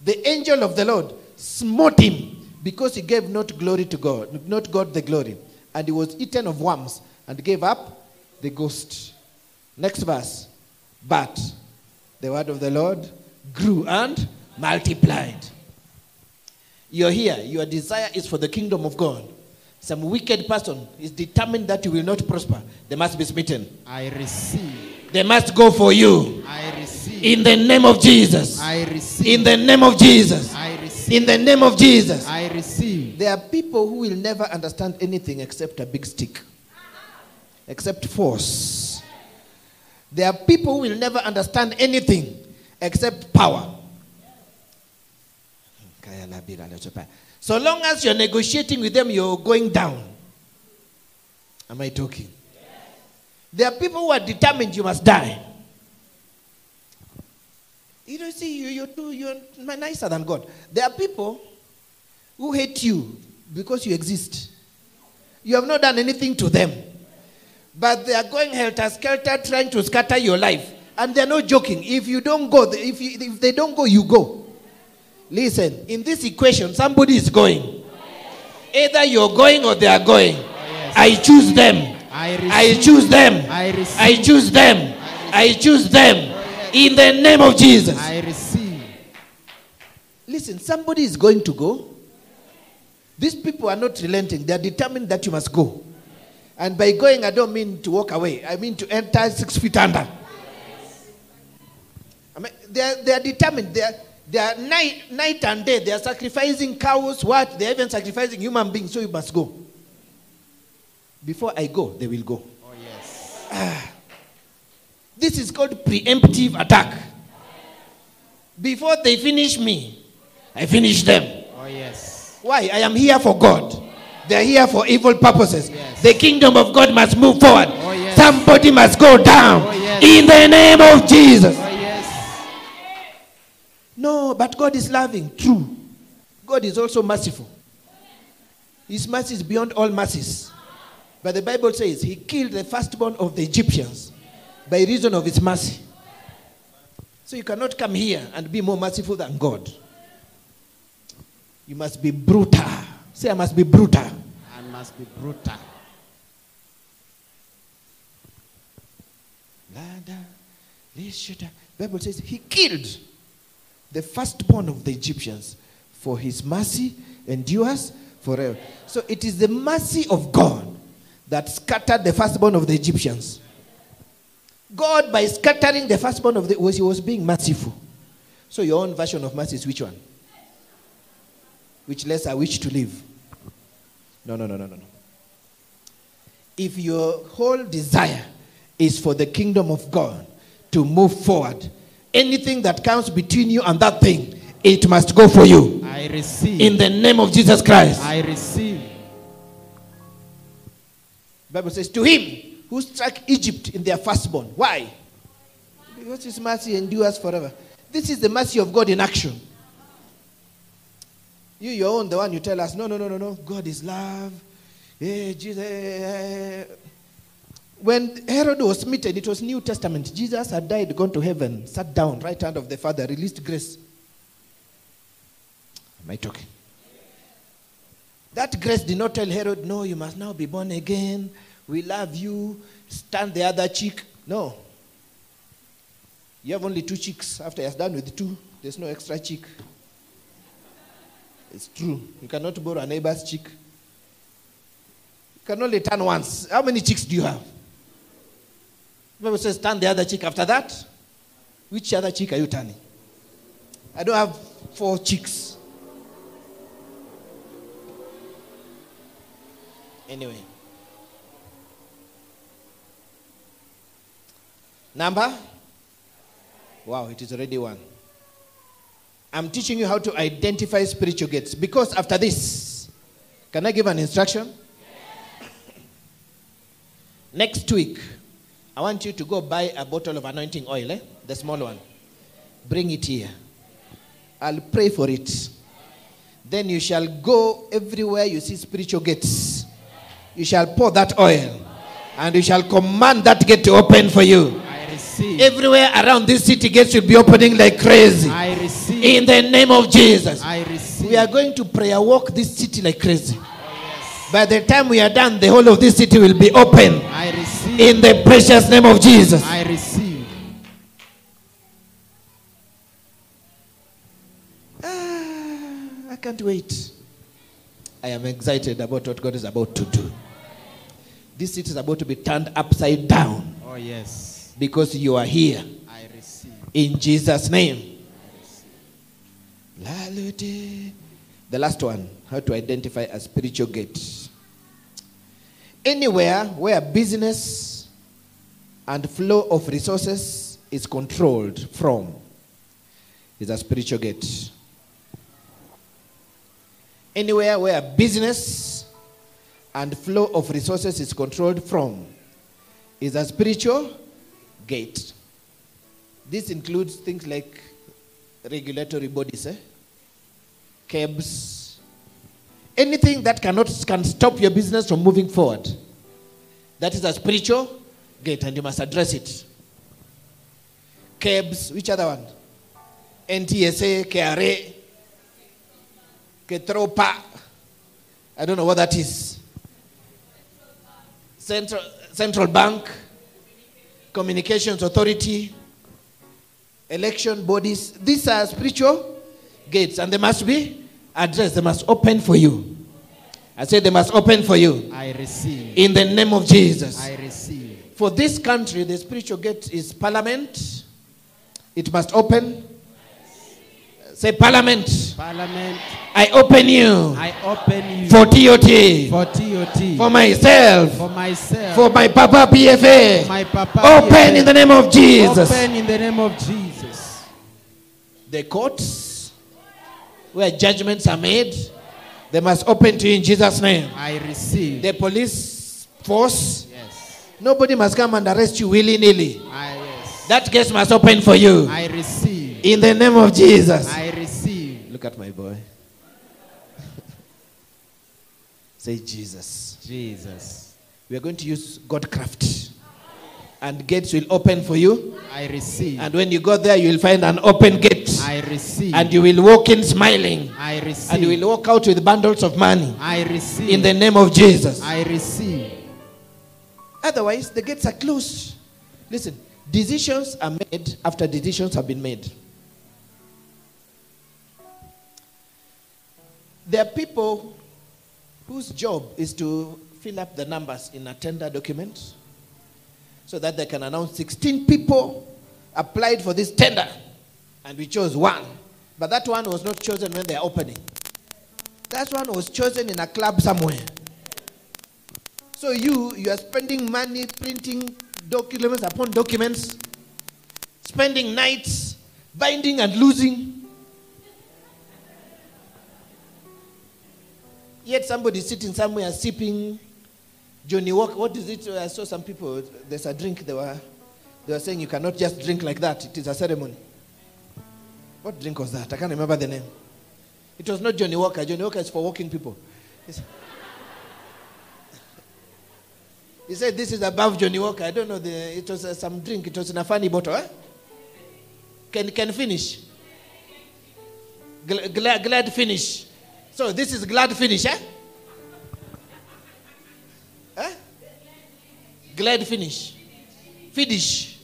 the angel of the Lord smote him because he gave not glory to God, not God the glory. And he was eaten of worms and gave up the ghost. Next verse. But the word of the Lord grew and multiplied. You're here, your desire is for the kingdom of God. Some wicked person is determined that you will not prosper. They must be smitten. I receive. They must go for you. I receive. In the name of Jesus. I receive. In the name of Jesus. I receive. In the name of Jesus. I receive. There are people who will never understand anything except a big stick, except force. There are people who will never understand anything except power. So long as you're negotiating with them, you're going down. Am I talking? There are people who are determined you must die. You don't see, you, you're, too, you're nicer than God. There are people who hate you because you exist. You have not done anything to them. But they are going helter skelter trying to scatter your life. And they're not joking. If you don't go, if, you, if they don't go, you go. Listen, in this equation, somebody is going. Either you're going or they are going. Oh, I choose them. I. I choose them. I. I choose them. I choose them. In the name of Jesus. I receive. Listen, somebody is going to go. These people are not relenting. They are determined that you must go. And by going, I don't mean to walk away. I mean to enter six feet under. I mean, they are, they are determined. They are, they are night, night and day. They are sacrificing cows. What? They are even sacrificing human beings. So you must go. Before I go, they will go. Oh, yes. [SIGHS] This is called preemptive attack. Before they finish me, I finish them. Oh, yes. Why? I am here for God. They are here for evil purposes. Yes. The kingdom of God must move forward. Oh, yes. Somebody must go down. Oh, yes. In the name of Jesus. Oh, No, but God is loving. True. God is also merciful. His mercy is beyond all mercies. But the Bible says he killed the firstborn of the Egyptians by reason of his mercy. So you cannot come here and be more merciful than God. You must be brutal. Say, I must be brutal. I must be brutal. Bible says he killed the firstborn of the Egyptians for his mercy endures forever. So it is the mercy of God that scattered the firstborn of the Egyptians. God, by scattering the firstborn of the was he was being merciful. So your own version of mercy is which one? Which lesser wish to live? No, no, no, no, no, no. If your whole desire is for the kingdom of God to move forward, anything that comes between you and that thing, it must go for you. I receive. In the name of Jesus Christ. I receive. Bible says, To him who struck Egypt in their firstborn. Why? Because his mercy endures forever. This is the mercy of God in action. You, your own, the one you tell us, no, no, no, no, no. God is love. Eh, Jesus. When Herod was smitten, it was New Testament. Jesus had died, gone to heaven, sat down, right hand of the Father, released grace. Am I talking? That grace did not tell Herod, no, you must now be born again. We love you. Stand the other cheek. No. You have only two cheeks. After you're done with two, there's no extra cheek. It's true. You cannot borrow a neighbor's cheek. You can only turn once. How many cheeks do you have? Bible says, turn the other cheek. After that, which other cheek are you turning? I don't have four cheeks. Anyway. Number? Wow, it is already one. I'm teaching you how to identify spiritual gates because after this, can I give an instruction? Next week, I want you to go buy a bottle of anointing oil, eh? the small one. Bring it here. I'll pray for it. Then you shall go everywhere you see spiritual gates. You shall pour that oil and you shall command that gate to open for you. I receive. Everywhere around this city, gates will be opening like crazy. I receive. In the name of Jesus. I receive. We are going to prayer walk this city like crazy. By the time we are done, the whole of this city will be open. I receive. In the precious name of Jesus. I receive. Ah, I can't wait. I am excited about what God is about to do. This city is about to be turned upside down Oh, yes. because you are here. I receive. In Jesus' name. The last one how to identify a spiritual gate. Anywhere where business and flow of resources is controlled from is a spiritual gate. Anywhere where business and flow of resources is controlled from is a spiritual gate. This includes things like regulatory bodies, eh? KEBS, anything that cannot can stop your business from moving forward. That is a spiritual gate, and you must address it. KEBS, which other one? NTSA, KRA, Ketropa. I don't know what that is. Central, Central Bank, Communications Authority, election bodies. These are spiritual gates and they must be addressed. They must open for you. I said they must open for you I receive. in the name of Jesus. I receive. For this country, the spiritual gate is parliament. It must open. Say, Parliament, Parliament, I open you I open you for TOT, for TOT, for myself, for myself, for my Papa PFA. my papa. Open PFA. in the name of Jesus. Open in the name of Jesus. The courts where judgments are made, they must open to you in Jesus' name. I receive. The police force, yes. nobody must come and arrest you willy nilly. I ah, yes. That gate must open for you I receive. in the name of Jesus. I receive. Look at my boy. [LAUGHS] Say Jesus. Jesus. We are going to use Godcraft. And gates will open for you. I receive. And when you go there, you will find an open gate. I receive. And you will walk in smiling. I receive. And you will walk out with bundles of money. I receive. In the name of Jesus. I receive. Otherwise, the gates are closed. Listen, decisions are made after decisions have been made. There are people whose job is to fill up the numbers in a tender document so that they can announce 16 people applied for this tender and we chose one. But that one was not chosen when they are opening. That one was chosen in a club somewhere. So you you are spending money printing documents upon documents, spending nights binding and losing. Yet somebody sitting somewhere sipping Johnnie Walker. What is it? I saw some people. There's a drink. They were they were saying you cannot just drink like that. It is a ceremony. What drink was that? I can't remember the name. It was not Johnnie Walker. Johnnie Walker is for walking people. He said, This is above Johnnie Walker. I don't know. The, it was uh, some drink. It was in a funny bottle. Eh? Can, can finish. Gl- glad, glad finish. So this is glad finish. Eh? Glad finish. Finish.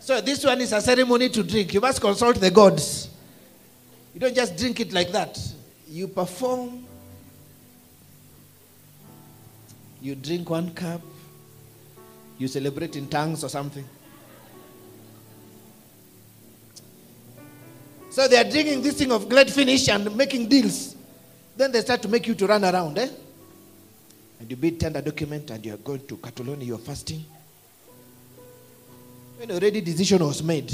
So this one is a ceremony to drink. You must consult the gods. You don't just drink it like that. You perform you drink one cup, you celebrate in tongues or something. So they are drinking this thing of glad finish and making deals. Then they start to make you to run around, eh? And you bid tender document and you are going to Catalonia, you are fasting. When already decision was made,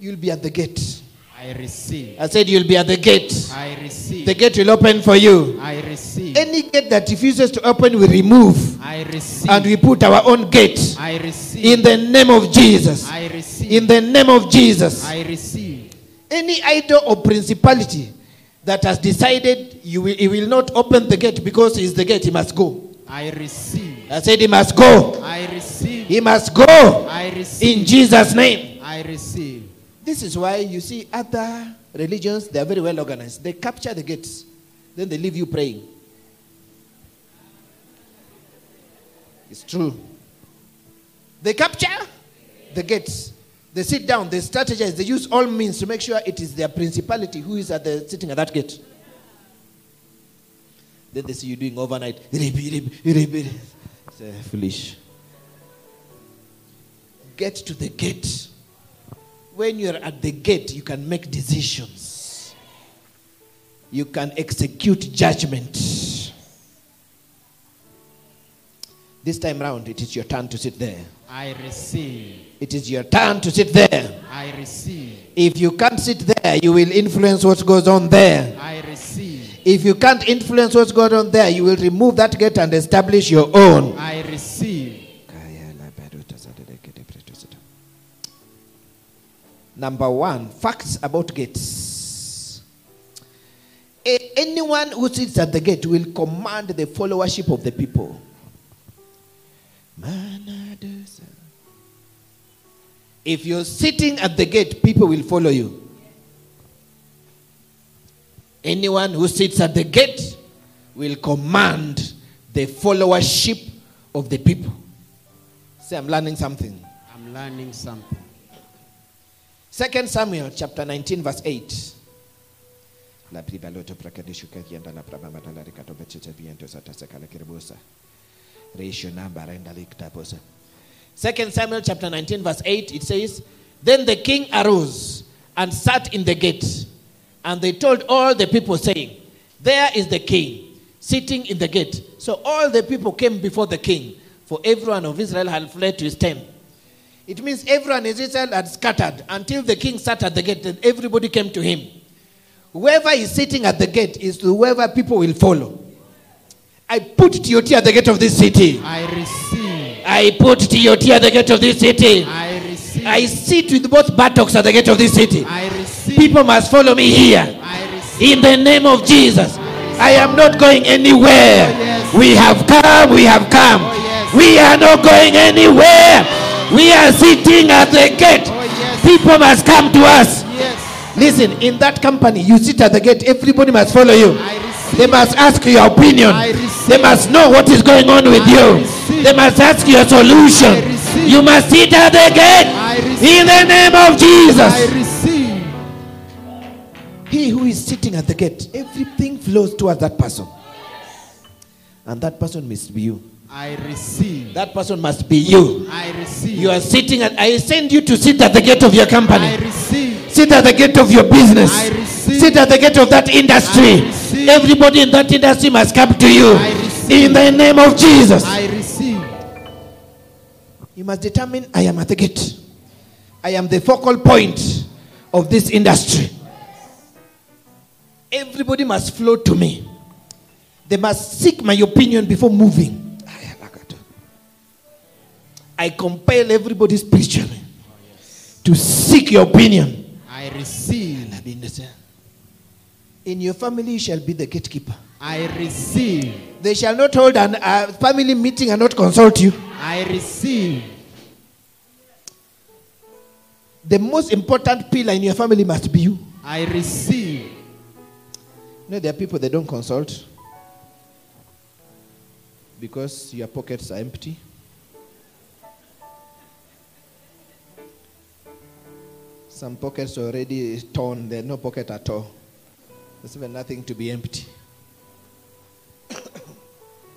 you'll be at the gate. I receive. I said you'll be at the gate. I receive. The gate will open for you. I receive. Any gate that refuses to open, we remove. I receive. and we put our own gate I receive. in the name of Jesus. I receive. In the name of Jesus. I receive. Any idol or principality that has decided you will, he will not open the gate because he is the gate, he must go. I receive. I said he must go. I receive. He must go I receive. in Jesus' name. I receive. This is why you see other religions, they are very well organized. They capture the gates, then they leave you praying. It's true. They capture the gates. They sit down, they strategize, they use all means to make sure it is their principality who is at the, sitting at that gate. Then they see you doing overnight. It's uh, foolish. Get to the gate. When you're at the gate, you can make decisions. You can execute judgment. This time round, it is your turn to sit there. I receive. It is your turn to sit there. I receive. If you can't sit there, you will influence what goes on there. I receive. If you can't influence what's going on there, you will remove that gate and establish your own. I receive. Number one, facts about gates. A- anyone who sits at the gate will command the followership of the people. Manadosa. If you're sitting at the gate, people will follow you. Anyone who sits at the gate will command the followership of the people. Say, I'm learning something. I'm learning something. Second Samuel chapter 19, verse 8. La priba loto prakadishuka kienda la praba madala rikato bechete biento sata sekala kiribusa. Ratio number renda liktaposa. Second Samuel chapter 19, verse 8, it says, Then the king arose and sat in the gate. And they told all the people, saying, There is the king sitting in the gate. So all the people came before the king, for everyone of Israel had fled to his tent. It means everyone in Israel had scattered until the king sat at the gate and everybody came to him. Whoever is sitting at the gate is to whoever people will follow. I put TOT at the gate of this city. I receive. I put TOT at the gate of this city. I receive. I sit with both buttocks at the gate of this city. I receive. People must follow me here. I receive. In the name of Jesus. I am not going anywhere. Oh, yes. We have come, we have come. Oh, yes. We are not going anywhere. We are sitting at the gate. Oh, yes. People must come to us. Yes. Listen, in that company, you sit at the gate, everybody must follow you. I. They must ask your opinion. I. They must know what is going on with I you. Receive. They must ask your solution. You must sit at the gate in the name of Jesus. I receive. He who is sitting at the gate, everything flows towards that person. And that person must be you. I receive. That person must be you. I receive. You are sitting at, I send you to sit at the gate of your I company. receive. Sit at the gate of your business. I receive. Sit at the gate of that industry. I receive. Everybody in that industry must come to you. I receive. In the name of Jesus. I receive. You must determine I am at the gate. I am the focal point of this industry. Everybody must flow to me. They must seek my opinion before moving. I compel everybody spiritually to seek your opinion. I receive. In your family, you shall be the gatekeeper. I receive. They shall not hold a family meeting and not consult you. I receive. The most important pillar in your family must be you. I receive. You know, there are people they don't consult because your pockets are empty. Some pockets are already torn, there's no pocket at all. There's even nothing to be empty. [COUGHS]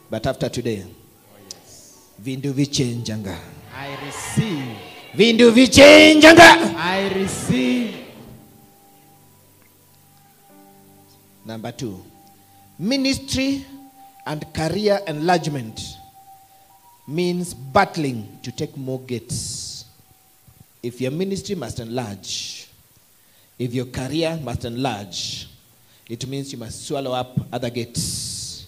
but after today, oh, vindu vichenjanga. I receive. Vindu vichenjanga. I receive. Number two, ministry and career enlargement means battling to take more gates. If your ministry must enlarge, if your career must enlarge, it means you must swallow up other gates.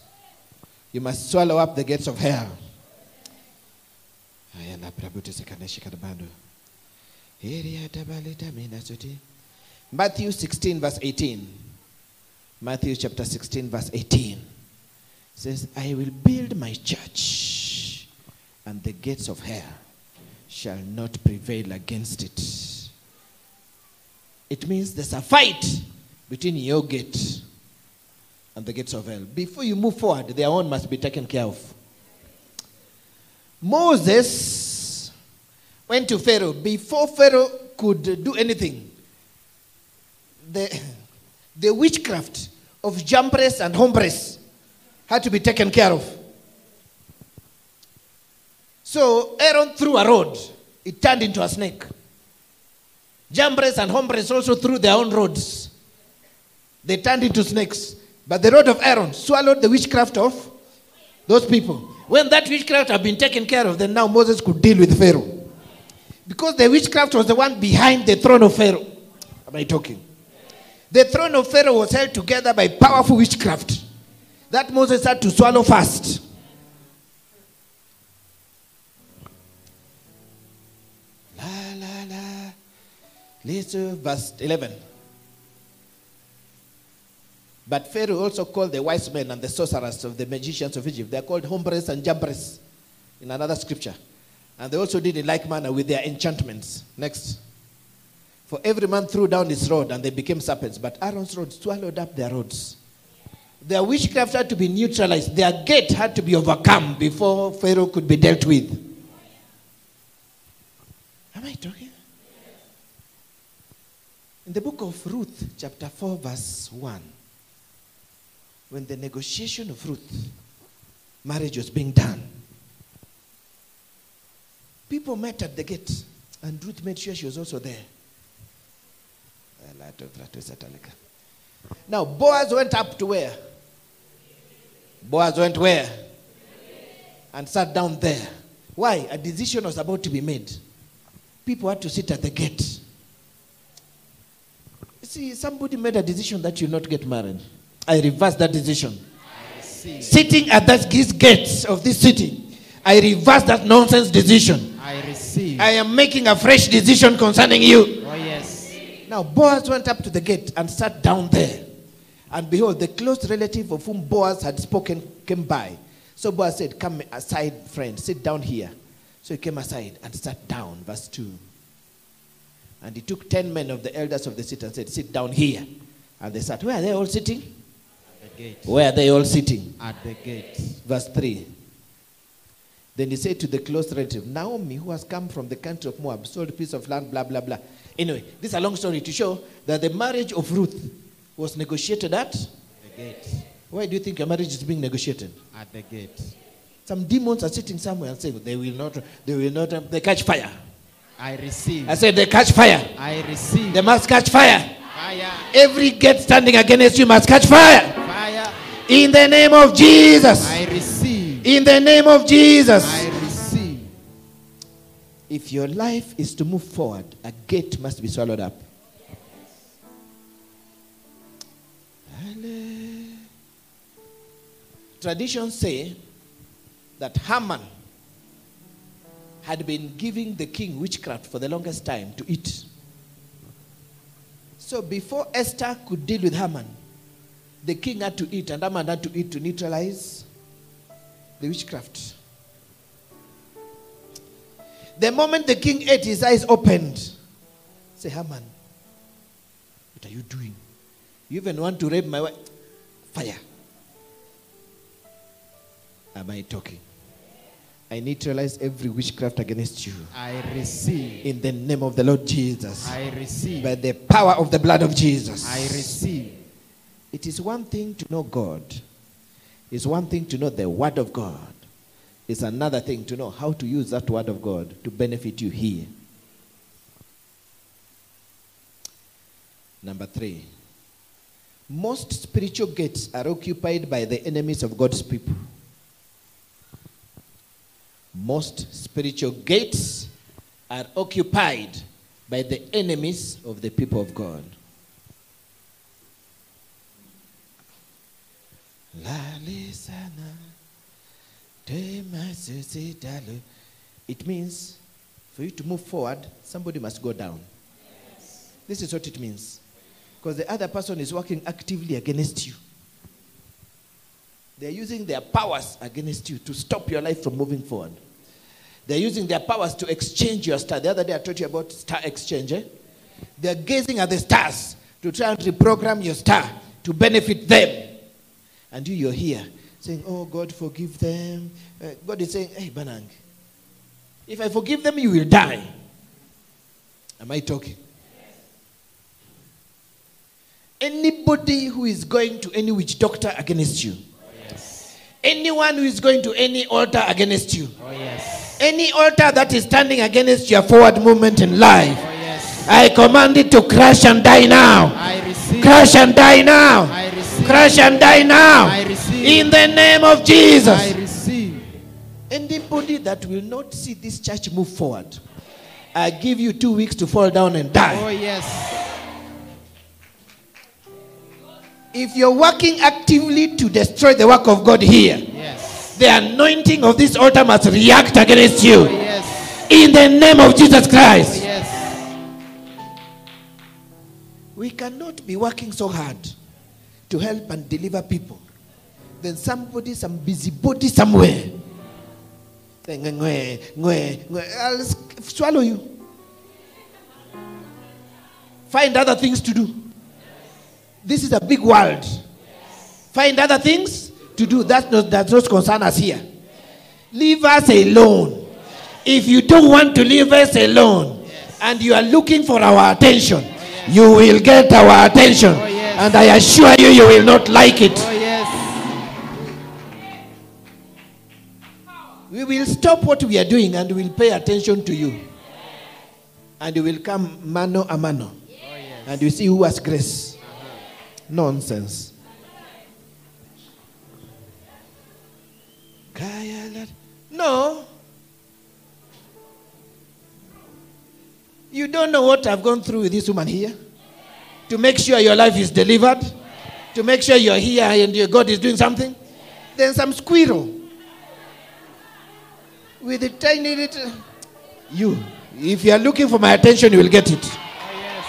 You must swallow up the gates of hell. Aya na Prabhu tusikane shikadabando. Area tabalita mina suti. Matthew 16, verse 18. Matthew chapter 16, verse 18 says, I will build my church, and the gates of hell shall not prevail against it. It means there's a fight between your gate and the gates of hell. Before you move forward, their own must be taken care of. Moses went to Pharaoh. Before Pharaoh could do anything, the, the witchcraft of Jambres and Hombres had to be taken care of. So Aaron threw a rod, it turned into a snake. Jambres and Hombres also threw their own rods. They turned into snakes. But the rod of Aaron swallowed the witchcraft of those people. When that witchcraft had been taken care of, then now Moses could deal with Pharaoh. Because the witchcraft was the one behind the throne of Pharaoh. Am I talking? The throne of Pharaoh was held together by powerful witchcraft that Moses had to swallow fast. La la la. Verse 11. But Pharaoh also called the wise men and the sorcerers of the magicians of Egypt. They are called Hombres and Jambres in another scripture. And they also did in like manner with their enchantments. Next. For every man threw down his rod and they became serpents. But Aaron's rod swallowed up their rods. Their witchcraft had to be neutralized. Their gate had to be overcome before Pharaoh could be dealt with. Am I talking? In the book of Ruth, chapter 4, verse 1, when the negotiation of Ruth, marriage was being done, people met at the gate, and Ruth made sure she was also there. Now, Boaz went up to where? Boaz went where? And sat down there. Why? A decision was about to be made. People had to sit at the gate. See, somebody made a decision that you'll not get married. I reverse that decision. Sitting at that these gates of this city, I reverse that nonsense decision. I receive. I am making a fresh decision concerning you. oh, yes. Now Boaz went up to the gate and sat down there. And behold, the close relative of whom Boaz had spoken came by. So Boaz said, Come aside, friend, sit down here. So he came aside and sat down. Verse 2. And he took ten men of the elders of the city and said, Sit down here. And they sat. Where are they all sitting? Gate. Where are they all sitting? At the gate. Verse 3. Then he said to the close relative, Naomi, who has come from the country of Moab, sold a piece of land, blah, blah, blah. Anyway, this is a long story to show that the marriage of Ruth was negotiated at. The gate. Why do you think a marriage is being negotiated? At the gate. Some demons are sitting somewhere and saying, they will not, they will not, they catch fire. I receive. I said, they catch fire. I receive. They must catch fire. Fire. Every gate standing against you must catch fire. In the name of Jesus. I receive. In the name of Jesus. I receive. If your life is to move forward, a gate must be swallowed up. Traditions say that Haman had been giving the king witchcraft for the longest time to eat. So before Esther could deal with Haman, the king had to eat, and Haman had to eat to neutralize the witchcraft. The moment the king ate, his eyes opened. Say, Haman, what are you doing? You even want to rape my wife? Fire. Am I talking? I neutralize every witchcraft against you. I receive. In the name of the Lord Jesus. I receive. By the power of the blood of Jesus. I receive. It is one thing to know God. It's one thing to know the Word of God. It's another thing to know how to use that Word of God to benefit you here. Number three. Most spiritual gates are occupied by the enemies of God's people. Most spiritual gates are occupied by the enemies of the people of God. It means for you to move forward, somebody must go down. This is what it means. Because the other person is working actively against you. They're using their powers against you to stop your life from moving forward. They're using their powers to exchange your star. The other day I told you about star exchange. Eh? They're gazing at the stars to try and reprogram your star to benefit them. And you, you're here saying, Oh, God, forgive them. Uh, God is saying, Hey, Banang, if I forgive them, you will die. Am I talking? Anybody who is going to any witch doctor against you, Yes. anyone who is going to any altar against you, Oh, yes. any altar that is standing against your forward movement in life, Oh, yes. I command it to crash and die now. I receive. Crash and die now. I receive. Crash and die now. I. In the name of I Jesus. receive. Anybody that will not see this church move forward, I give you two weeks to fall down and die. Oh, die. yes. If you're working actively to destroy the work of God here, Yes. the anointing of this altar must react against you. Oh, you. yes. In the name of Jesus Oh, Christ. We cannot be working so hard to help and deliver people. Then somebody, some busybody somewhere. I'll swallow you. Find other things to do. This is a big world. Find other things to do. That's not, that does concern us here. Leave us alone. If you don't want to leave us alone, and you are looking for our attention, you will get our attention. Oh, yes. And I assure you, you will not like it. Oh, yes. We will stop what we are doing and we'll pay attention to you. And you will come mano a mano. Oh, yes. And you see who has grace. Uh-huh. Nonsense. Kaya la- No. You don't know what I've gone through with this woman here. To make sure your life is delivered. To make sure you're here and your God is doing something. Then some squirrel. With a tiny little. You. If you are looking for my attention, you will get it. Oh, yes.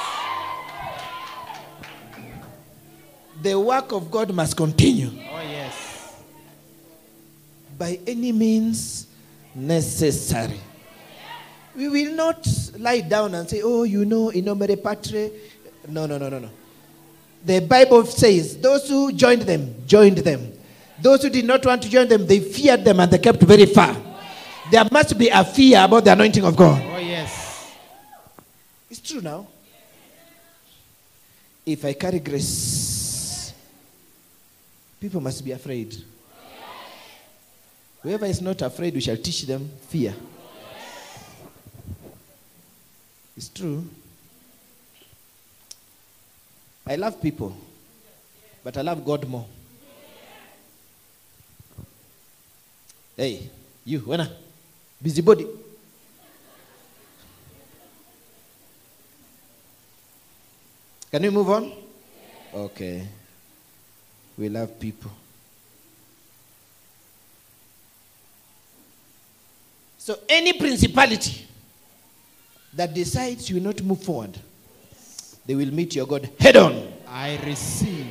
The work of God must continue. Oh, yes. by any means necessary. We will not lie down and say, oh, you know, in patre. No, no, no, no, no. The Bible says, those who joined them, joined them. Those who did not want to join them, they feared them and they kept very far. There must be a fear about the anointing of God. Oh, yes. It's true now. If I carry grace, people must be afraid. Whoever is not afraid, we shall teach them fear. It's true. I love people, but I love God more. Hey, you, Wena, busybody. Can we move on? Okay. We love people. So, any principality that decides you will not move forward, they will meet your God head on. I receive.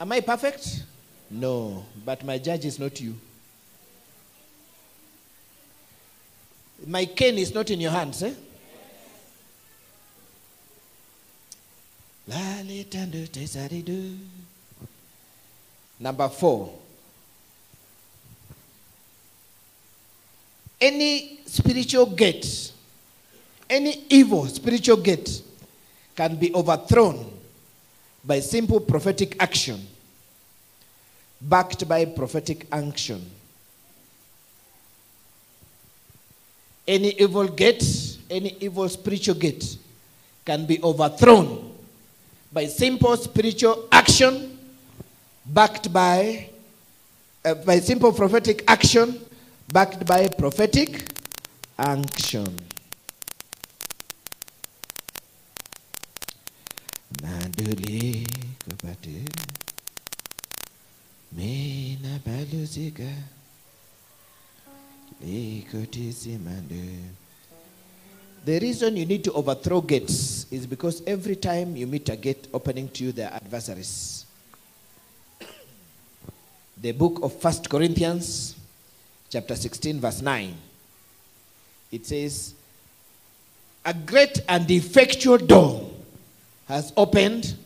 Am I perfect? No, but my judge is not you. My cane is not in your hands, eh? Number four. Any spiritual gate, any evil spiritual gate can be overthrown by simple prophetic action, backed by prophetic action. Any evil gate, any evil spiritual gate can be overthrown by simple spiritual action, backed by, uh, by simple prophetic action, backed by prophetic action. The reason you need to overthrow gates is because every time you meet a gate opening to you, there are adversaries. The book of First Corinthians, chapter 16, verse 9. It says, A great and effectual door has opened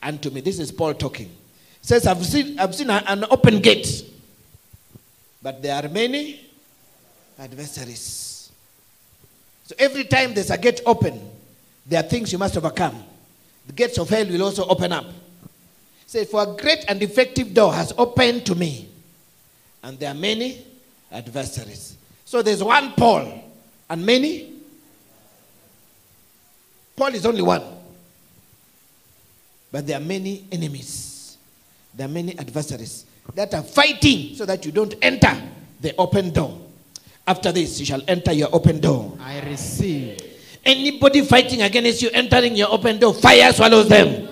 unto me. This is Paul talking. He says, I've seen, I've seen an open gate, but there are many adversaries. So every time there's a gate open, there are things you must overcome. The gates of hell will also open up. Say, for a great and effective door has opened to me, and there are many adversaries. So there's one Paul and many. Paul is only one. But there are many enemies. There are many adversaries that are fighting so that you don't enter the open door. After this, you shall enter your open door. I receive. Anybody fighting against you entering your open door, fire swallows them.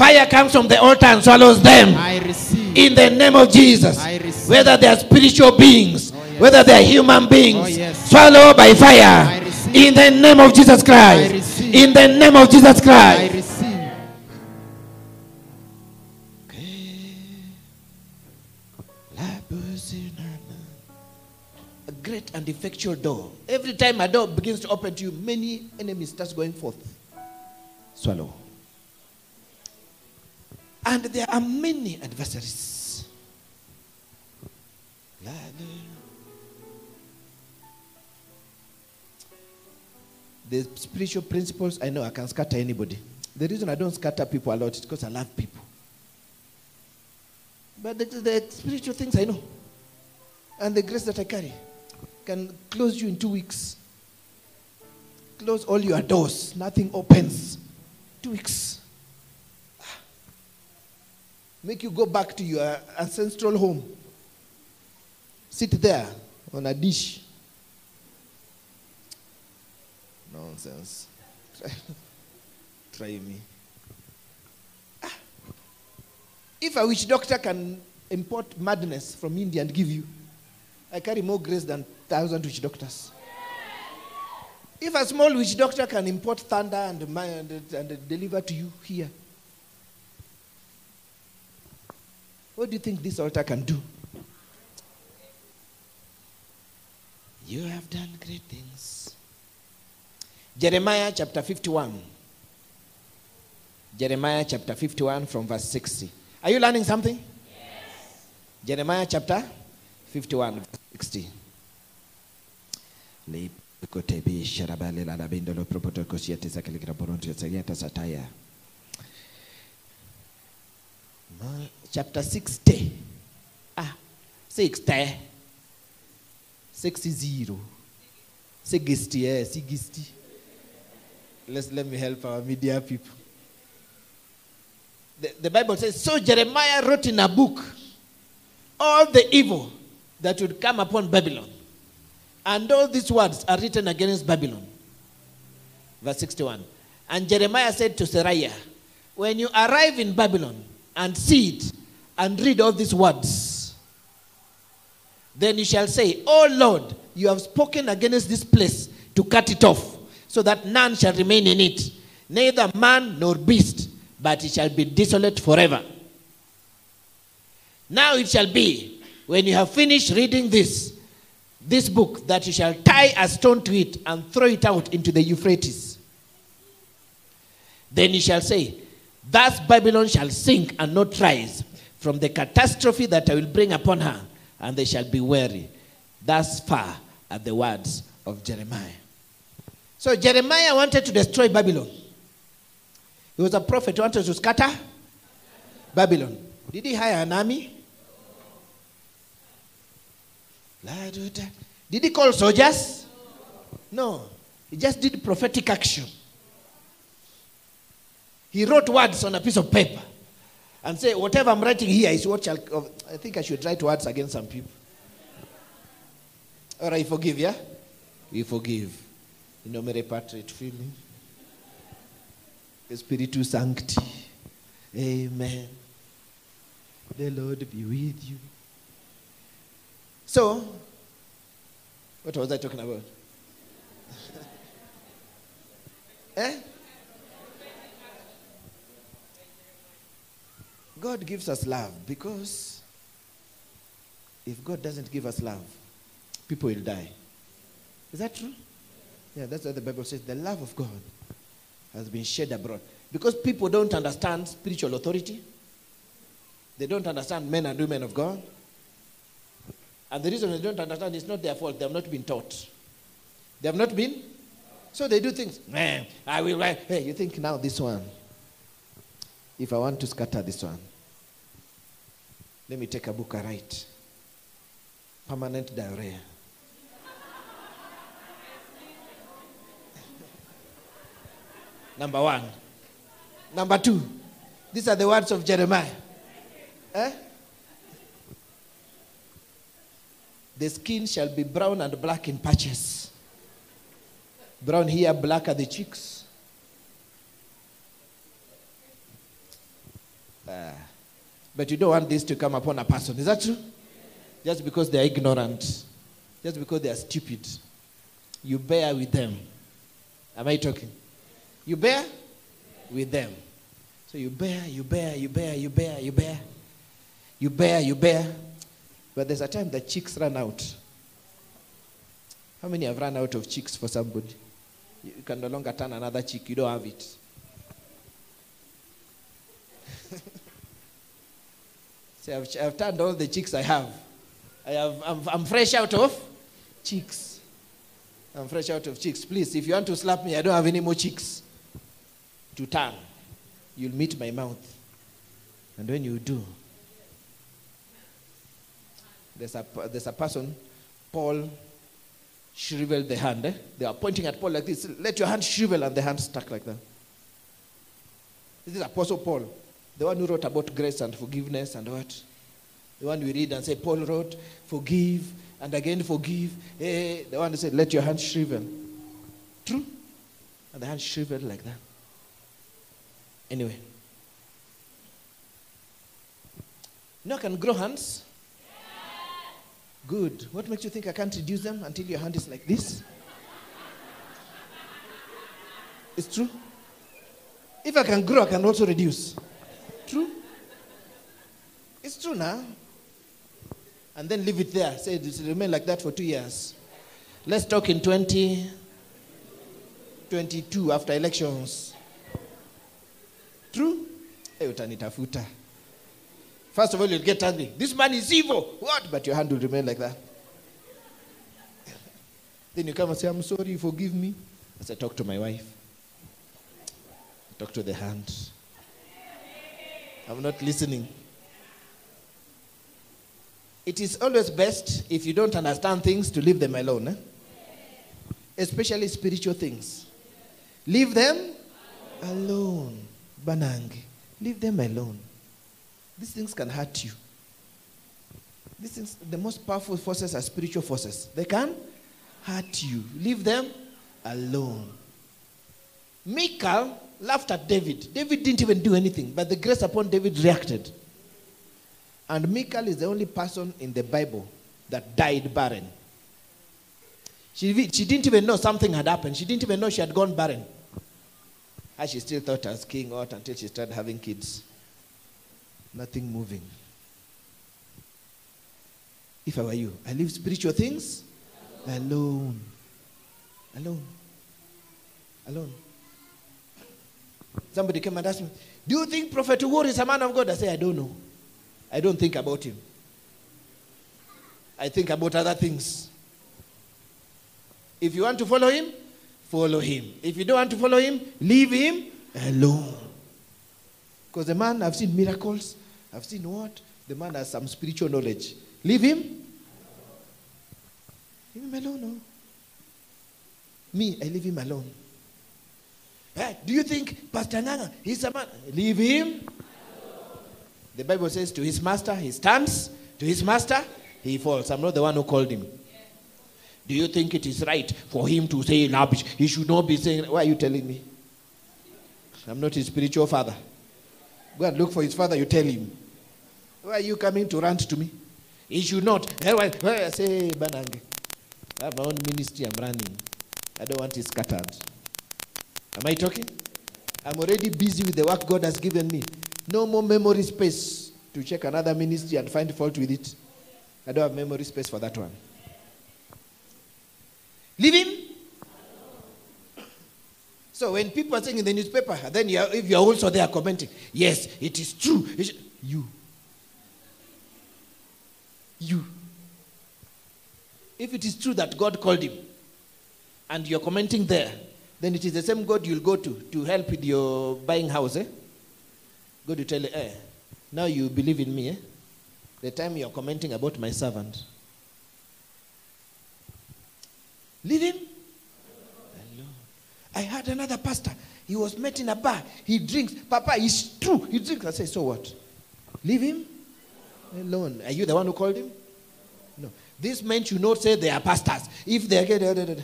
Fire comes from the altar and swallows them. I receive. In the name of Jesus. I receive. Whether they are spiritual beings, Oh, yes. whether they are human beings, Oh, yes. swallowed by fire. I receive. In the name of Jesus I Christ. receive. In the name of Jesus I Christ. receive. A great and effectual door. Every time a door begins to open to you, many enemies start going forth. Swallow. And there are many adversaries. The spiritual principles, I know I can scatter anybody. The reason I don't scatter people a lot is because I love people. But the, the spiritual things I know. And the grace that I carry can close you in two weeks. Close all your doors, nothing opens. Two weeks. Make you go back to your ancestral home. Sit there on a dish. Nonsense. Try, [LAUGHS] try me. Ah. If a witch doctor can import madness from India and give you, I carry more grace than thousand witch doctors. If a small witch doctor can import thunder and, and, and deliver to you here, what do you think this altar can do? You have done great things. Jeremiah chapter 51. Jeremiah chapter 51 from verse 60. Are you learning something? Yes. Jeremiah chapter 51 verse 60. Leikotebi sharabale Chapter 60. Ah, 60. 60. 60, yeah, 60. Let's, let me help our media people. The, the Bible says, So Jeremiah wrote in a book all the evil that would come upon Babylon. And all these words are written against Babylon. Verse 61. And Jeremiah said to Seraiah, When you arrive in Babylon and see it and read all these words, then you shall say, Oh Lord, you have spoken against this place to cut it off, so that none shall remain in it, neither man nor beast, but it shall be desolate forever. Now it shall be, when you have finished reading this, this book, that you shall tie a stone to it and throw it out into the Euphrates. Then you shall say, Thus Babylon shall sink and not rise from the catastrophe that I will bring upon her, and they shall be weary. Thus far are the words of Jeremiah. So Jeremiah wanted to destroy Babylon. He was a prophet who wanted to scatter Babylon. Did he hire an army? Did he call soldiers? No. He just did prophetic action. He wrote words on a piece of paper and say, whatever I'm writing here is what shall. I think I should write words against some people. All right, forgive, yeah? We forgive. In nomine Patri et Filii, Spiritus Sancti. Amen. The Lord be with you. So, what was I talking about? [LAUGHS] eh? God gives us love because if God doesn't give us love, people will die. Is that true? Yeah, that's what the Bible says. The love of God has been shed abroad. Because people don't understand spiritual authority, they don't understand men and women of God. And the reason they don't understand is not their fault. They have not been taught. They have not been. So they do things. Man, I will write. Hey, you think now this one. If I want to scatter this one, let me take a book I write. Permanent diarrhea. Number one. Number two. These are the words of Jeremiah. Eh? The skin shall be brown and black in patches. Brown here, black are the cheeks. Ah. But you don't want this to come upon a person. Is that true? Just because they are ignorant, just because they are stupid, you bear with them. Am I talking? You bear with them. So you bear, you bear, you bear, you bear, you bear. You bear, you bear. But there's a time the cheeks run out. How many have run out of cheeks for somebody? You can no longer turn another cheek, you don't have it. I've, I've turned all the cheeks I have. I have I'm, I'm fresh out of cheeks. I'm fresh out of cheeks. Please, if you want to slap me, I don't have any more cheeks to turn. You'll meet my mouth. And when you do, there's a, there's a person, Paul shriveled the hand. Eh? They are pointing at Paul like this. Let your hand shrivel, and the hand stuck like that. This is Apostle Paul, the one who wrote about grace and forgiveness and what? The one we read and say, Paul wrote, forgive and again forgive. Eh, the one who said, let your hand shrivel. True? And the hand shriveled like that. Anyway. Know, I can grow hands. Good. What makes you think I can't reduce them until your hand is like this? It's true. If I can grow, I can also reduce. True? It's true now. And then leave it there. Say it remain like that for two years. Let's talk in 2022 after elections. True? Hey, utanitafuta. First of all, you'll get angry. This man is evil. What? But your hand will remain like that. [LAUGHS] Then you come and say, I'm sorry, forgive me. As I talk to my wife, talk to the hand. I'm not listening. It is always best if you don't understand things to leave them alone, eh? especially spiritual things. Leave them alone. Banangi. Leave them alone. These things can hurt you. These things, the most powerful forces are spiritual forces. They can hurt you. Leave them alone. Michal laughed at David. David didn't even do anything, but the grace upon David reacted. And Michal is the only person in the Bible that died barren. She, she didn't even know something had happened. She didn't even know she had gone barren. And she still thought as king ought until she started having kids. Nothing moving. If I were you, I leave spiritual things alone. Alone. Alone. Somebody came and asked me, Do you think Prophet Owuor is a man of God? I say, I don't know. I don't think about him. I think about other things. If you want to follow him, follow him. If you don't want to follow him, leave him alone. Because the man, I've seen miracles. I've seen what? The man has some spiritual knowledge. Leave him. Leave him alone. No? Me, I leave him alone. Hey, do you think Pastor Nganga, he's a man? Leave him. The Bible says to his master, he stands. To his master, he falls. I'm not the one who called him. Do you think it is right for him to say rubbish? He should not be saying, Why are you telling me? I'm not his spiritual father. Go and look for his father, you tell him. Why are you coming to rant to me? He should not. Eh, why, say, Banange. I have my own ministry I'm running. I don't want it scattered. Am I talking? I'm already busy with the work God has given me. No more memory space to check another ministry and find fault with it. I don't have memory space for that one. Leave him. So when people are saying in the newspaper, then you are, if you are also there commenting, yes, it is true. You. You. If it is true that God called him, and you're commenting there, then it is the same God you'll go to to help with your buying house. Eh? God will tell you, eh, now you believe in me. Eh? The time you're commenting about my servant. Leave him alone. I had another pastor. He was met in a bar. He drinks. Papa, it's true. He drinks. I say, so what? Leave him alone. Are you the one who called him? No. These men should not say they are pastors. If they are.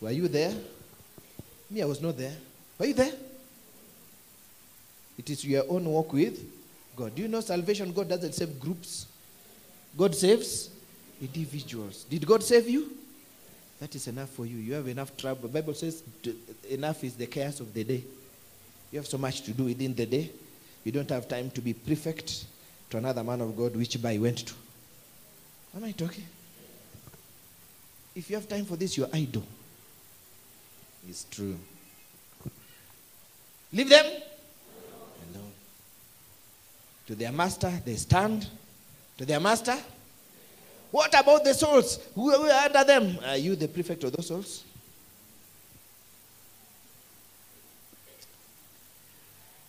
Were you there? Me, I was not there. Were you there? It is your own walk with God. Do you know salvation? God doesn't save groups, God saves individuals. Did God save you? That is enough for you. You have enough trouble. The Bible says enough is the chaos of the day. You have so much to do within the day. You don't have time to be prefect to another man of God, which by went to. Am I talking? If you have time for this, you're idle. It's true. Leave them alone. To their master, they stand. To their master. What about the souls? Who are under them? Are you the prefect of those souls?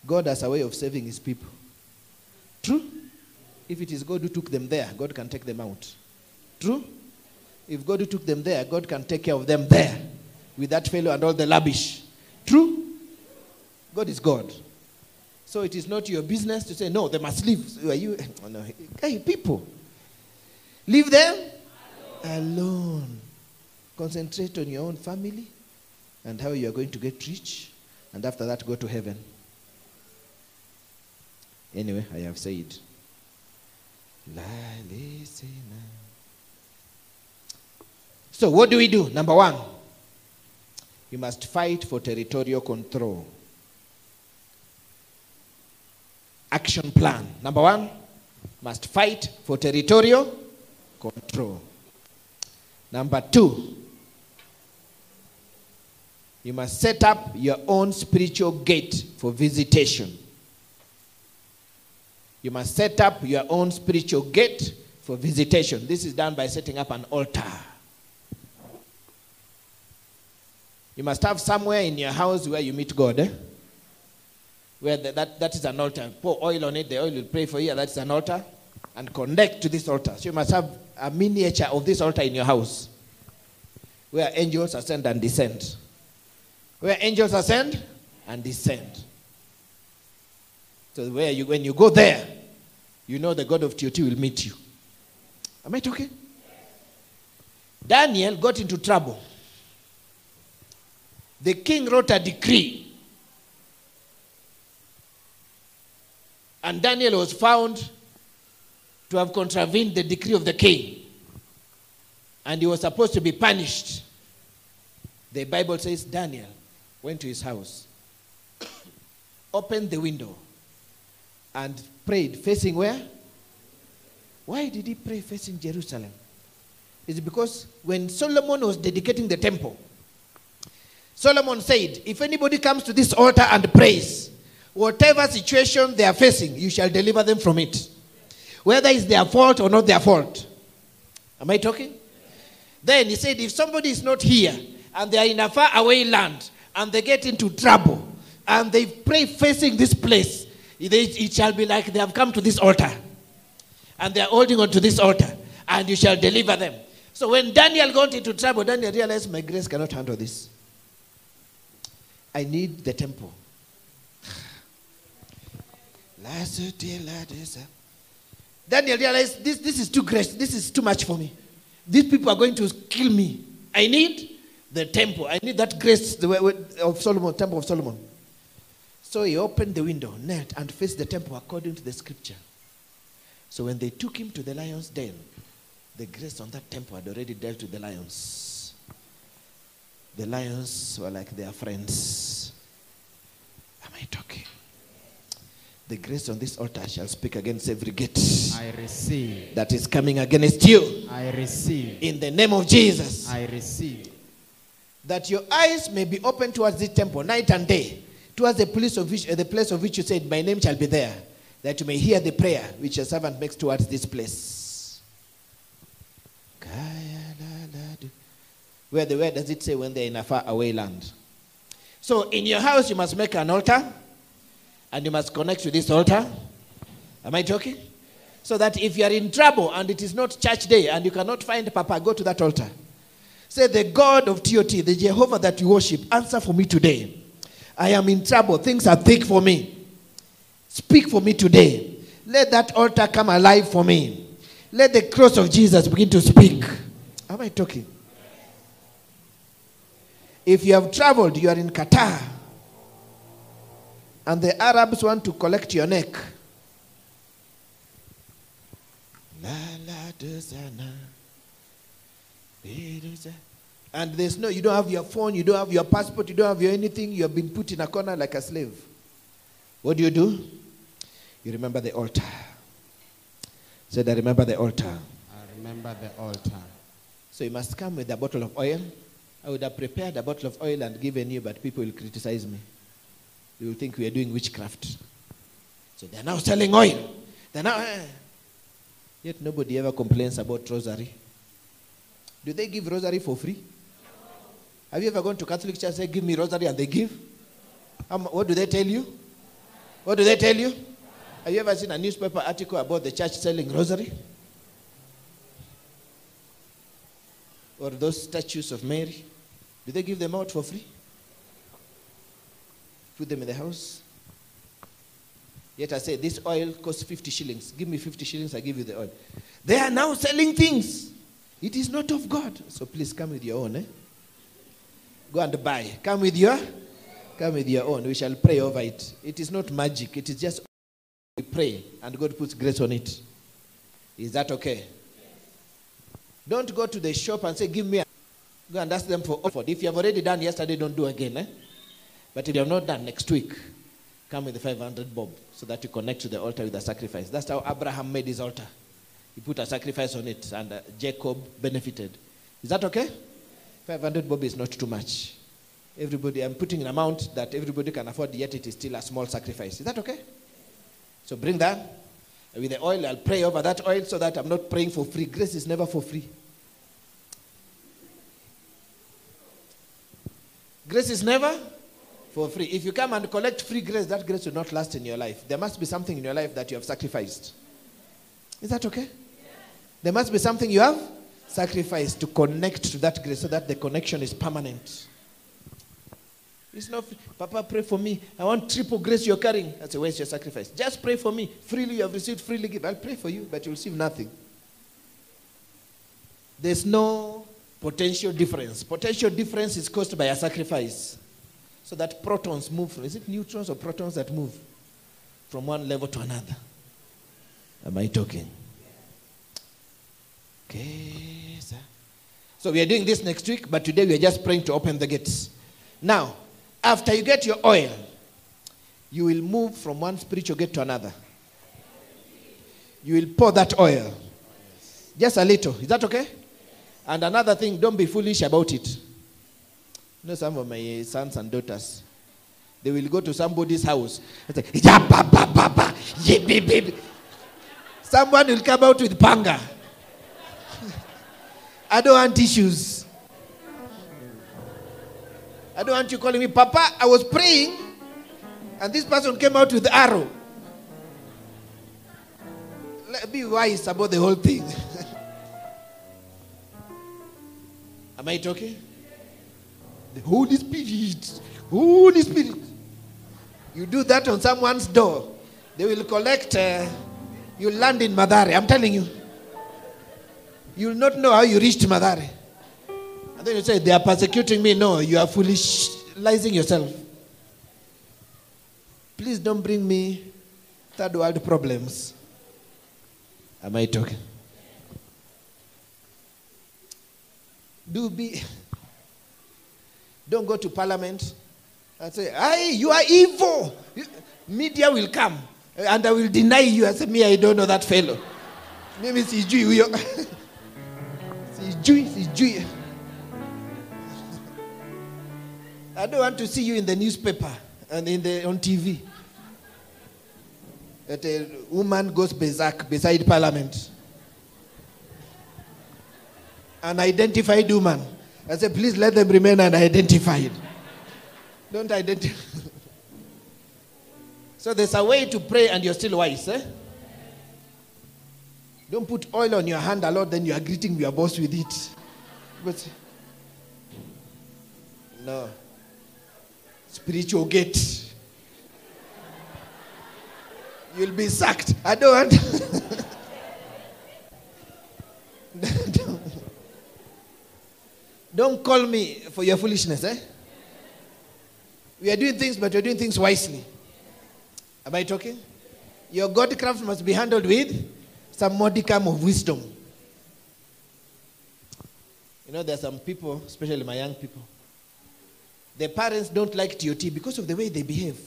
God has a way of saving his people. True? If it is God who took them there, God can take them out. True? If God who took them there, God can take care of them there with that fellow and all the lavish. True? God is God. So it is not your business to say, no, they must leave. Are you? [LAUGHS] Oh, no. Hey, people, leave them alone. Concentrate on your own family and how you are going to get rich, and after that, go to heaven. Anyway, I have said. So, what do we do? Number one, we must fight for territorial control. Action plan. Number one, must fight for territorial control. Number two, you must set up your own spiritual gate for visitation. You must set up your own spiritual gate for visitation. This is done by setting up an altar. You must have somewhere in your house where you meet God. Eh? Where the, that, that is an altar. Pour oil on it, the oil will pray for you, that's an altar. And connect to this altar. So you must have a miniature of this altar in your house. Where angels ascend and descend. Where angels ascend and descend. So where you, when you go there, you know the God of TOT will meet you. Am I talking? Daniel got into trouble. The king wrote a decree. And Daniel was found to have contravened the decree of the king. And he was supposed to be punished. The Bible says Daniel went to his house, opened the window, and prayed facing where? Why did he pray facing Jerusalem? It's because when Solomon was dedicating the temple, Solomon said, If anybody comes to this altar and prays, whatever situation they are facing, you shall deliver them from it. Whether it's their fault or not their fault. Am I talking? Then he said, If somebody is not here and they are in a far away land and they get into trouble and they pray facing this place, it, it shall be like they have come to this altar and they are holding on to this altar and you shall deliver them. So when Daniel got into trouble, Daniel realized my grace cannot handle this. I need the temple. [SIGHS] Daniel realized this, this is too great. This is too much for me. These people are going to kill me. I need the temple. I need that grace of Solomon, temple of Solomon. So he opened the window, knelt, and faced the temple according to the scripture. So when they took him to the lion's den, the grace on that temple had already dealt with the lions. The lions were like their friends. Am I talking? The grace on this altar shall speak against every gate I receive. that is coming against you. I receive. In the name of Jesus. I receive. That your eyes may be open towards this temple night and day, towards the place of which, uh, the place of which you said, My name shall be there, that you may hear the prayer which your servant makes towards this place. Where the where does it say when they're in a far away land? So in your house you must make an altar and you must connect to this altar. Am I talking? So that if you are in trouble and it is not church day and you cannot find Papa, go to that altar. Say, The God of TOT, the Jehovah that you worship, answer for me today. I am in trouble. Things are thick for me. Speak for me today. Let that altar come alive for me. Let the cross of Jesus begin to speak. Am I talking? If you have traveled, you are in Qatar, and the Arabs want to collect your neck. La, la, de, zana. Be, de, za- And there's no, you don't have your phone, you don't have your passport, you don't have your anything, you have been put in a corner like a slave. What do you do? You remember the altar. Said, I remember the altar. I remember the altar. So you must come with a bottle of oil. I would have prepared a bottle of oil and given you, but people will criticize me. They will think we are doing witchcraft. So they're now selling oil. They're now. eh. Yet nobody ever complains about rosary. Do they give rosary for free? Have you ever gone to Catholic church and say, Give me rosary, and they give? Mu- what do they tell you? What do they tell you? Have you ever seen a newspaper article about the church selling rosary? Or those statues of Mary? Do they give them out for free? Put them in the house? Yet I say, this oil costs 50 shillings. Give me 50 shillings, I give you the oil. They are now selling things. It is not of God. So please come with your own. Eh? Go and buy. Come with your, come with your own. We shall pray over it. It is not magic. It is just we pray and God puts grace on it. Is that okay? Don't go to the shop and say, "Give me." A... Go and ask them for offer. If you have already done yesterday, don't do again. Eh? But if you have not done next week, come with the 500 bob so that you connect to the altar with a sacrifice. That's how Abraham made his altar. He put a sacrifice on it, and uh, Jacob benefited. Is that okay? 500 bob is not too much. Everybody, I'm putting an amount that everybody can afford, yet it is still a small sacrifice. Is that okay? So bring that. With the oil, I'll pray over that oil so that I'm not praying for free. Grace is never for free. Grace is never for free. If you come and collect free grace, that grace will not last in your life. There must be something in your life that you have sacrificed. Is that okay? There must be something you have sacrificed to connect to that grace so that the connection is permanent. It's not, Papa, pray for me. I want triple grace you're carrying. That's a waste your sacrifice. Just pray for me. Freely you have received, freely give. I'll pray for you, but you'll receive nothing. There's no potential difference. Potential difference is caused by a sacrifice. So that protons move from, is it neutrons or protons that move from one level to another? Am I talking? Okay, sir. So we are doing this next week, but today we are just praying to open the gates. Now, after you get your oil, you will move from one spiritual gate to another. You will pour that oil. Just a little. Is that okay? And another thing, don't be foolish about it. You know, some of my sons and daughters, they will go to somebody's house and say, "Ya, ba, ba, ba, ba, ye, be, be." Someone will come out with panga. [LAUGHS] I don't want issues. I don't want you calling me, Papa. I was praying, and this person came out with arrow. Let be wise about the whole thing. [LAUGHS] Am I talking? The Holy Spirit. Holy Spirit. You do that on someone's door, they will collect. Uh, you land in Mathare. I'm telling you. You will not know how you reached Mathare. Then you say, They are persecuting me. No, you are foolishizing yourself. Please don't bring me third world problems. Am I talking? Do be. Don't go to parliament and say, Hey, you are evil. Media will come and I will deny you. I say, Me, I don't know that fellow. Maybe it's Jew. It's Jew. It's Jew. I don't want to see you in the newspaper and in the, on TV. That a woman goes berserk beside parliament. An identified woman. I said, please let them remain unidentified. Don't identify. so there's a way to pray and you're still wise, eh? Don't put oil on your hand a lot, then you are greeting your boss with it. But no. Spiritual gate. You'll be sacked. I don't want. [LAUGHS] don't, call me for your foolishness, eh? We are doing things, but we're doing things wisely. Am I talking? Your Godcraft must be handled with some modicum of wisdom. You know, there are some people, especially my young people, their parents don't like TOT because of the way they behave.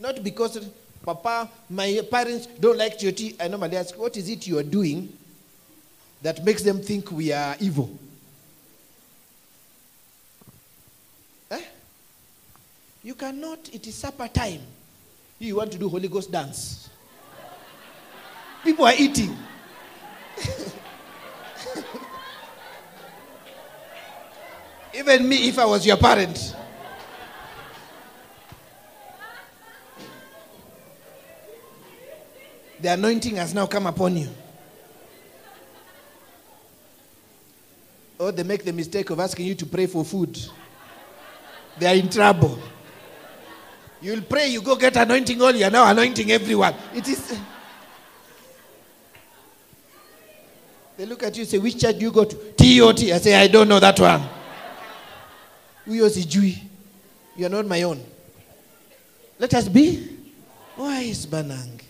Not because, Papa, my parents don't like TOT. I normally ask, what is it you are doing that makes them think we are evil? Eh? You cannot, it is supper time. You want to do Holy Ghost dance. People are eating. [LAUGHS] Even me, if I was your parent. The anointing has now come upon you. Or they make the mistake of asking you to pray for food. They are in trouble. You'll pray, you go get anointing oil, you're now anointing everyone. It is. They look at you and say, Which church do you go to? TOT. I say, I don't know that one. Huyo sijui. You are not my own. Let us be wise, Banang.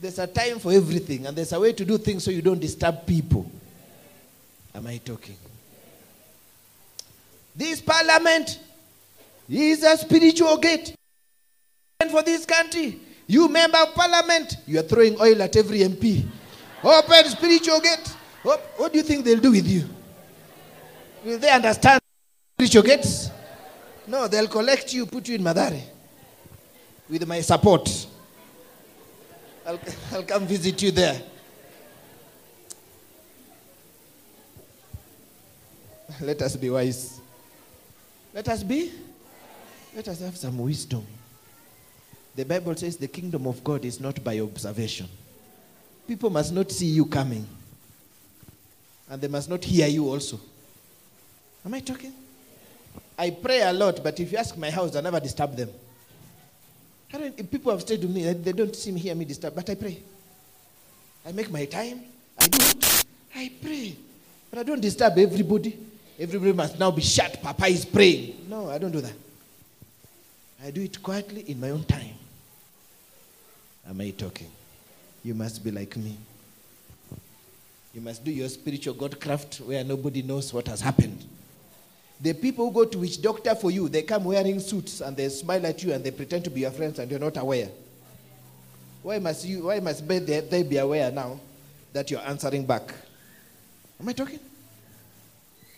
There's a time for everything, and there's a way to do things so you don't disturb people. Am I talking? This parliament is a spiritual gate And for this country. You member of parliament, you are throwing oil at every MP. Open spiritual gate. What, what do you think they'll do with you? Will they understand spiritual gates? No, they'll collect you, put you in Mathare with my support. I'll, [LAUGHS] I'll come visit you there. Let us be wise. Let us be. Let us have some wisdom. The Bible says the kingdom of God is not by observation. People must not see you coming, and they must not hear you also. Am I talking? I pray a lot, but if you ask my house, I never disturb them. People have stayed with me, they don't see me, hear me disturb, but I pray. I make my time. I do it. I pray. But I don't disturb everybody. Everybody must now be shut. Papa is praying. No, I don't do that. I do it quietly in my own time. Am I talking? You must be like me. You must do your spiritual God craft where nobody knows what has happened. The people who go to witch doctor for you, they come wearing suits and they smile at you and they pretend to be your friends and you're not aware. Why must you why must they, they be aware now that you're answering back? Am I talking?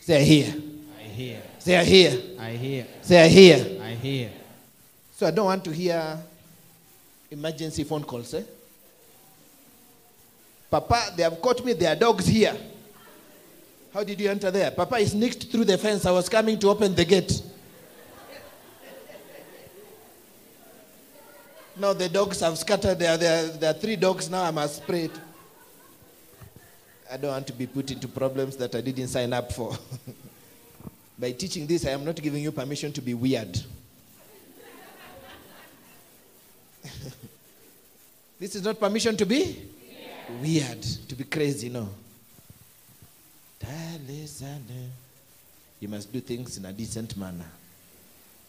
They're here. I hear. They're here. I hear. They're here. I hear. So I don't want to hear emergency phone calls, eh? Papa, they have caught me. There are dogs here. How did you enter there? Papa is sneaked through the fence. I was coming to open the gate. Now the dogs have scattered. There, there, there are three dogs now. I must spray it. I don't want to be put into problems that I didn't sign up for. [LAUGHS] By teaching this, I am not giving you permission to be weird. [LAUGHS] this is not permission to be weird, to be crazy, no. You must do things in a decent manner.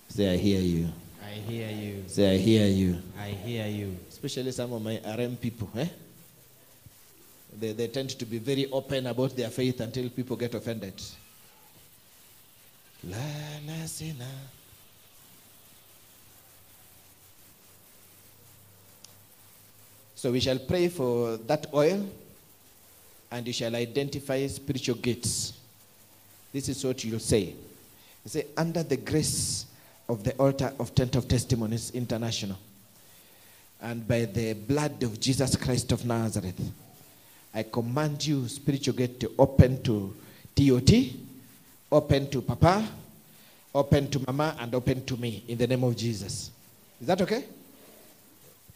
Say, I hear you. I hear you. Say, I hear you. I hear you. Especially some of my RM people, eh? They, they tend to be very open about their faith until people get offended. La la sina. So we shall pray for that oil and you shall identify spiritual gates. This is what you'll say. You say, under the grace of the altar of Tent of Testimonies International, and by the blood of Jesus Christ of Nazareth, I command you, spiritual gate, to open to TOT, open to Papa, open to Mama, and open to me in the name of Jesus. Is that okay?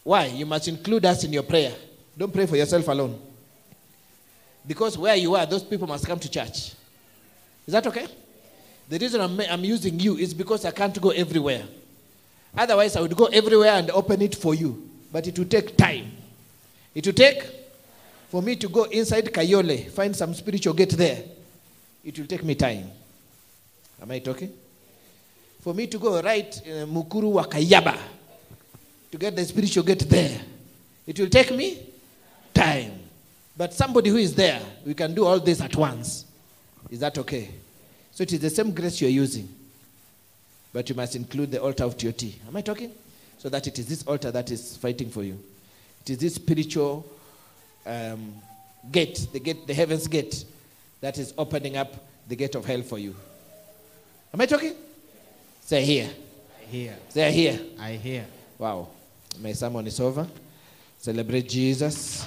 Why? You must include us in your prayer. Don't pray for yourself alone. Because where you are, those people must come to church. Is that okay? The reason I'm, I'm using you is because I can't go everywhere. Otherwise, I would go everywhere and open it for you. But it will take time. It will take for me to go inside Kayole, find some spiritual gate there. It will take me time. Am I talking? For me to go right uh, Mukuru wa Kayaba to get the spiritual gate there, it will take me time. But somebody who is there, we can do all this at once. Is that okay? So it is the same grace you're using. But you must include the altar of TOT. Am I talking? So that it is this altar that is fighting for you. It is this spiritual um, gate, the gate, the heaven's gate, that is opening up the gate of hell for you. Am I talking? Say here. I hear. Say here. I hear. Wow. My sermon is over. Celebrate Jesus.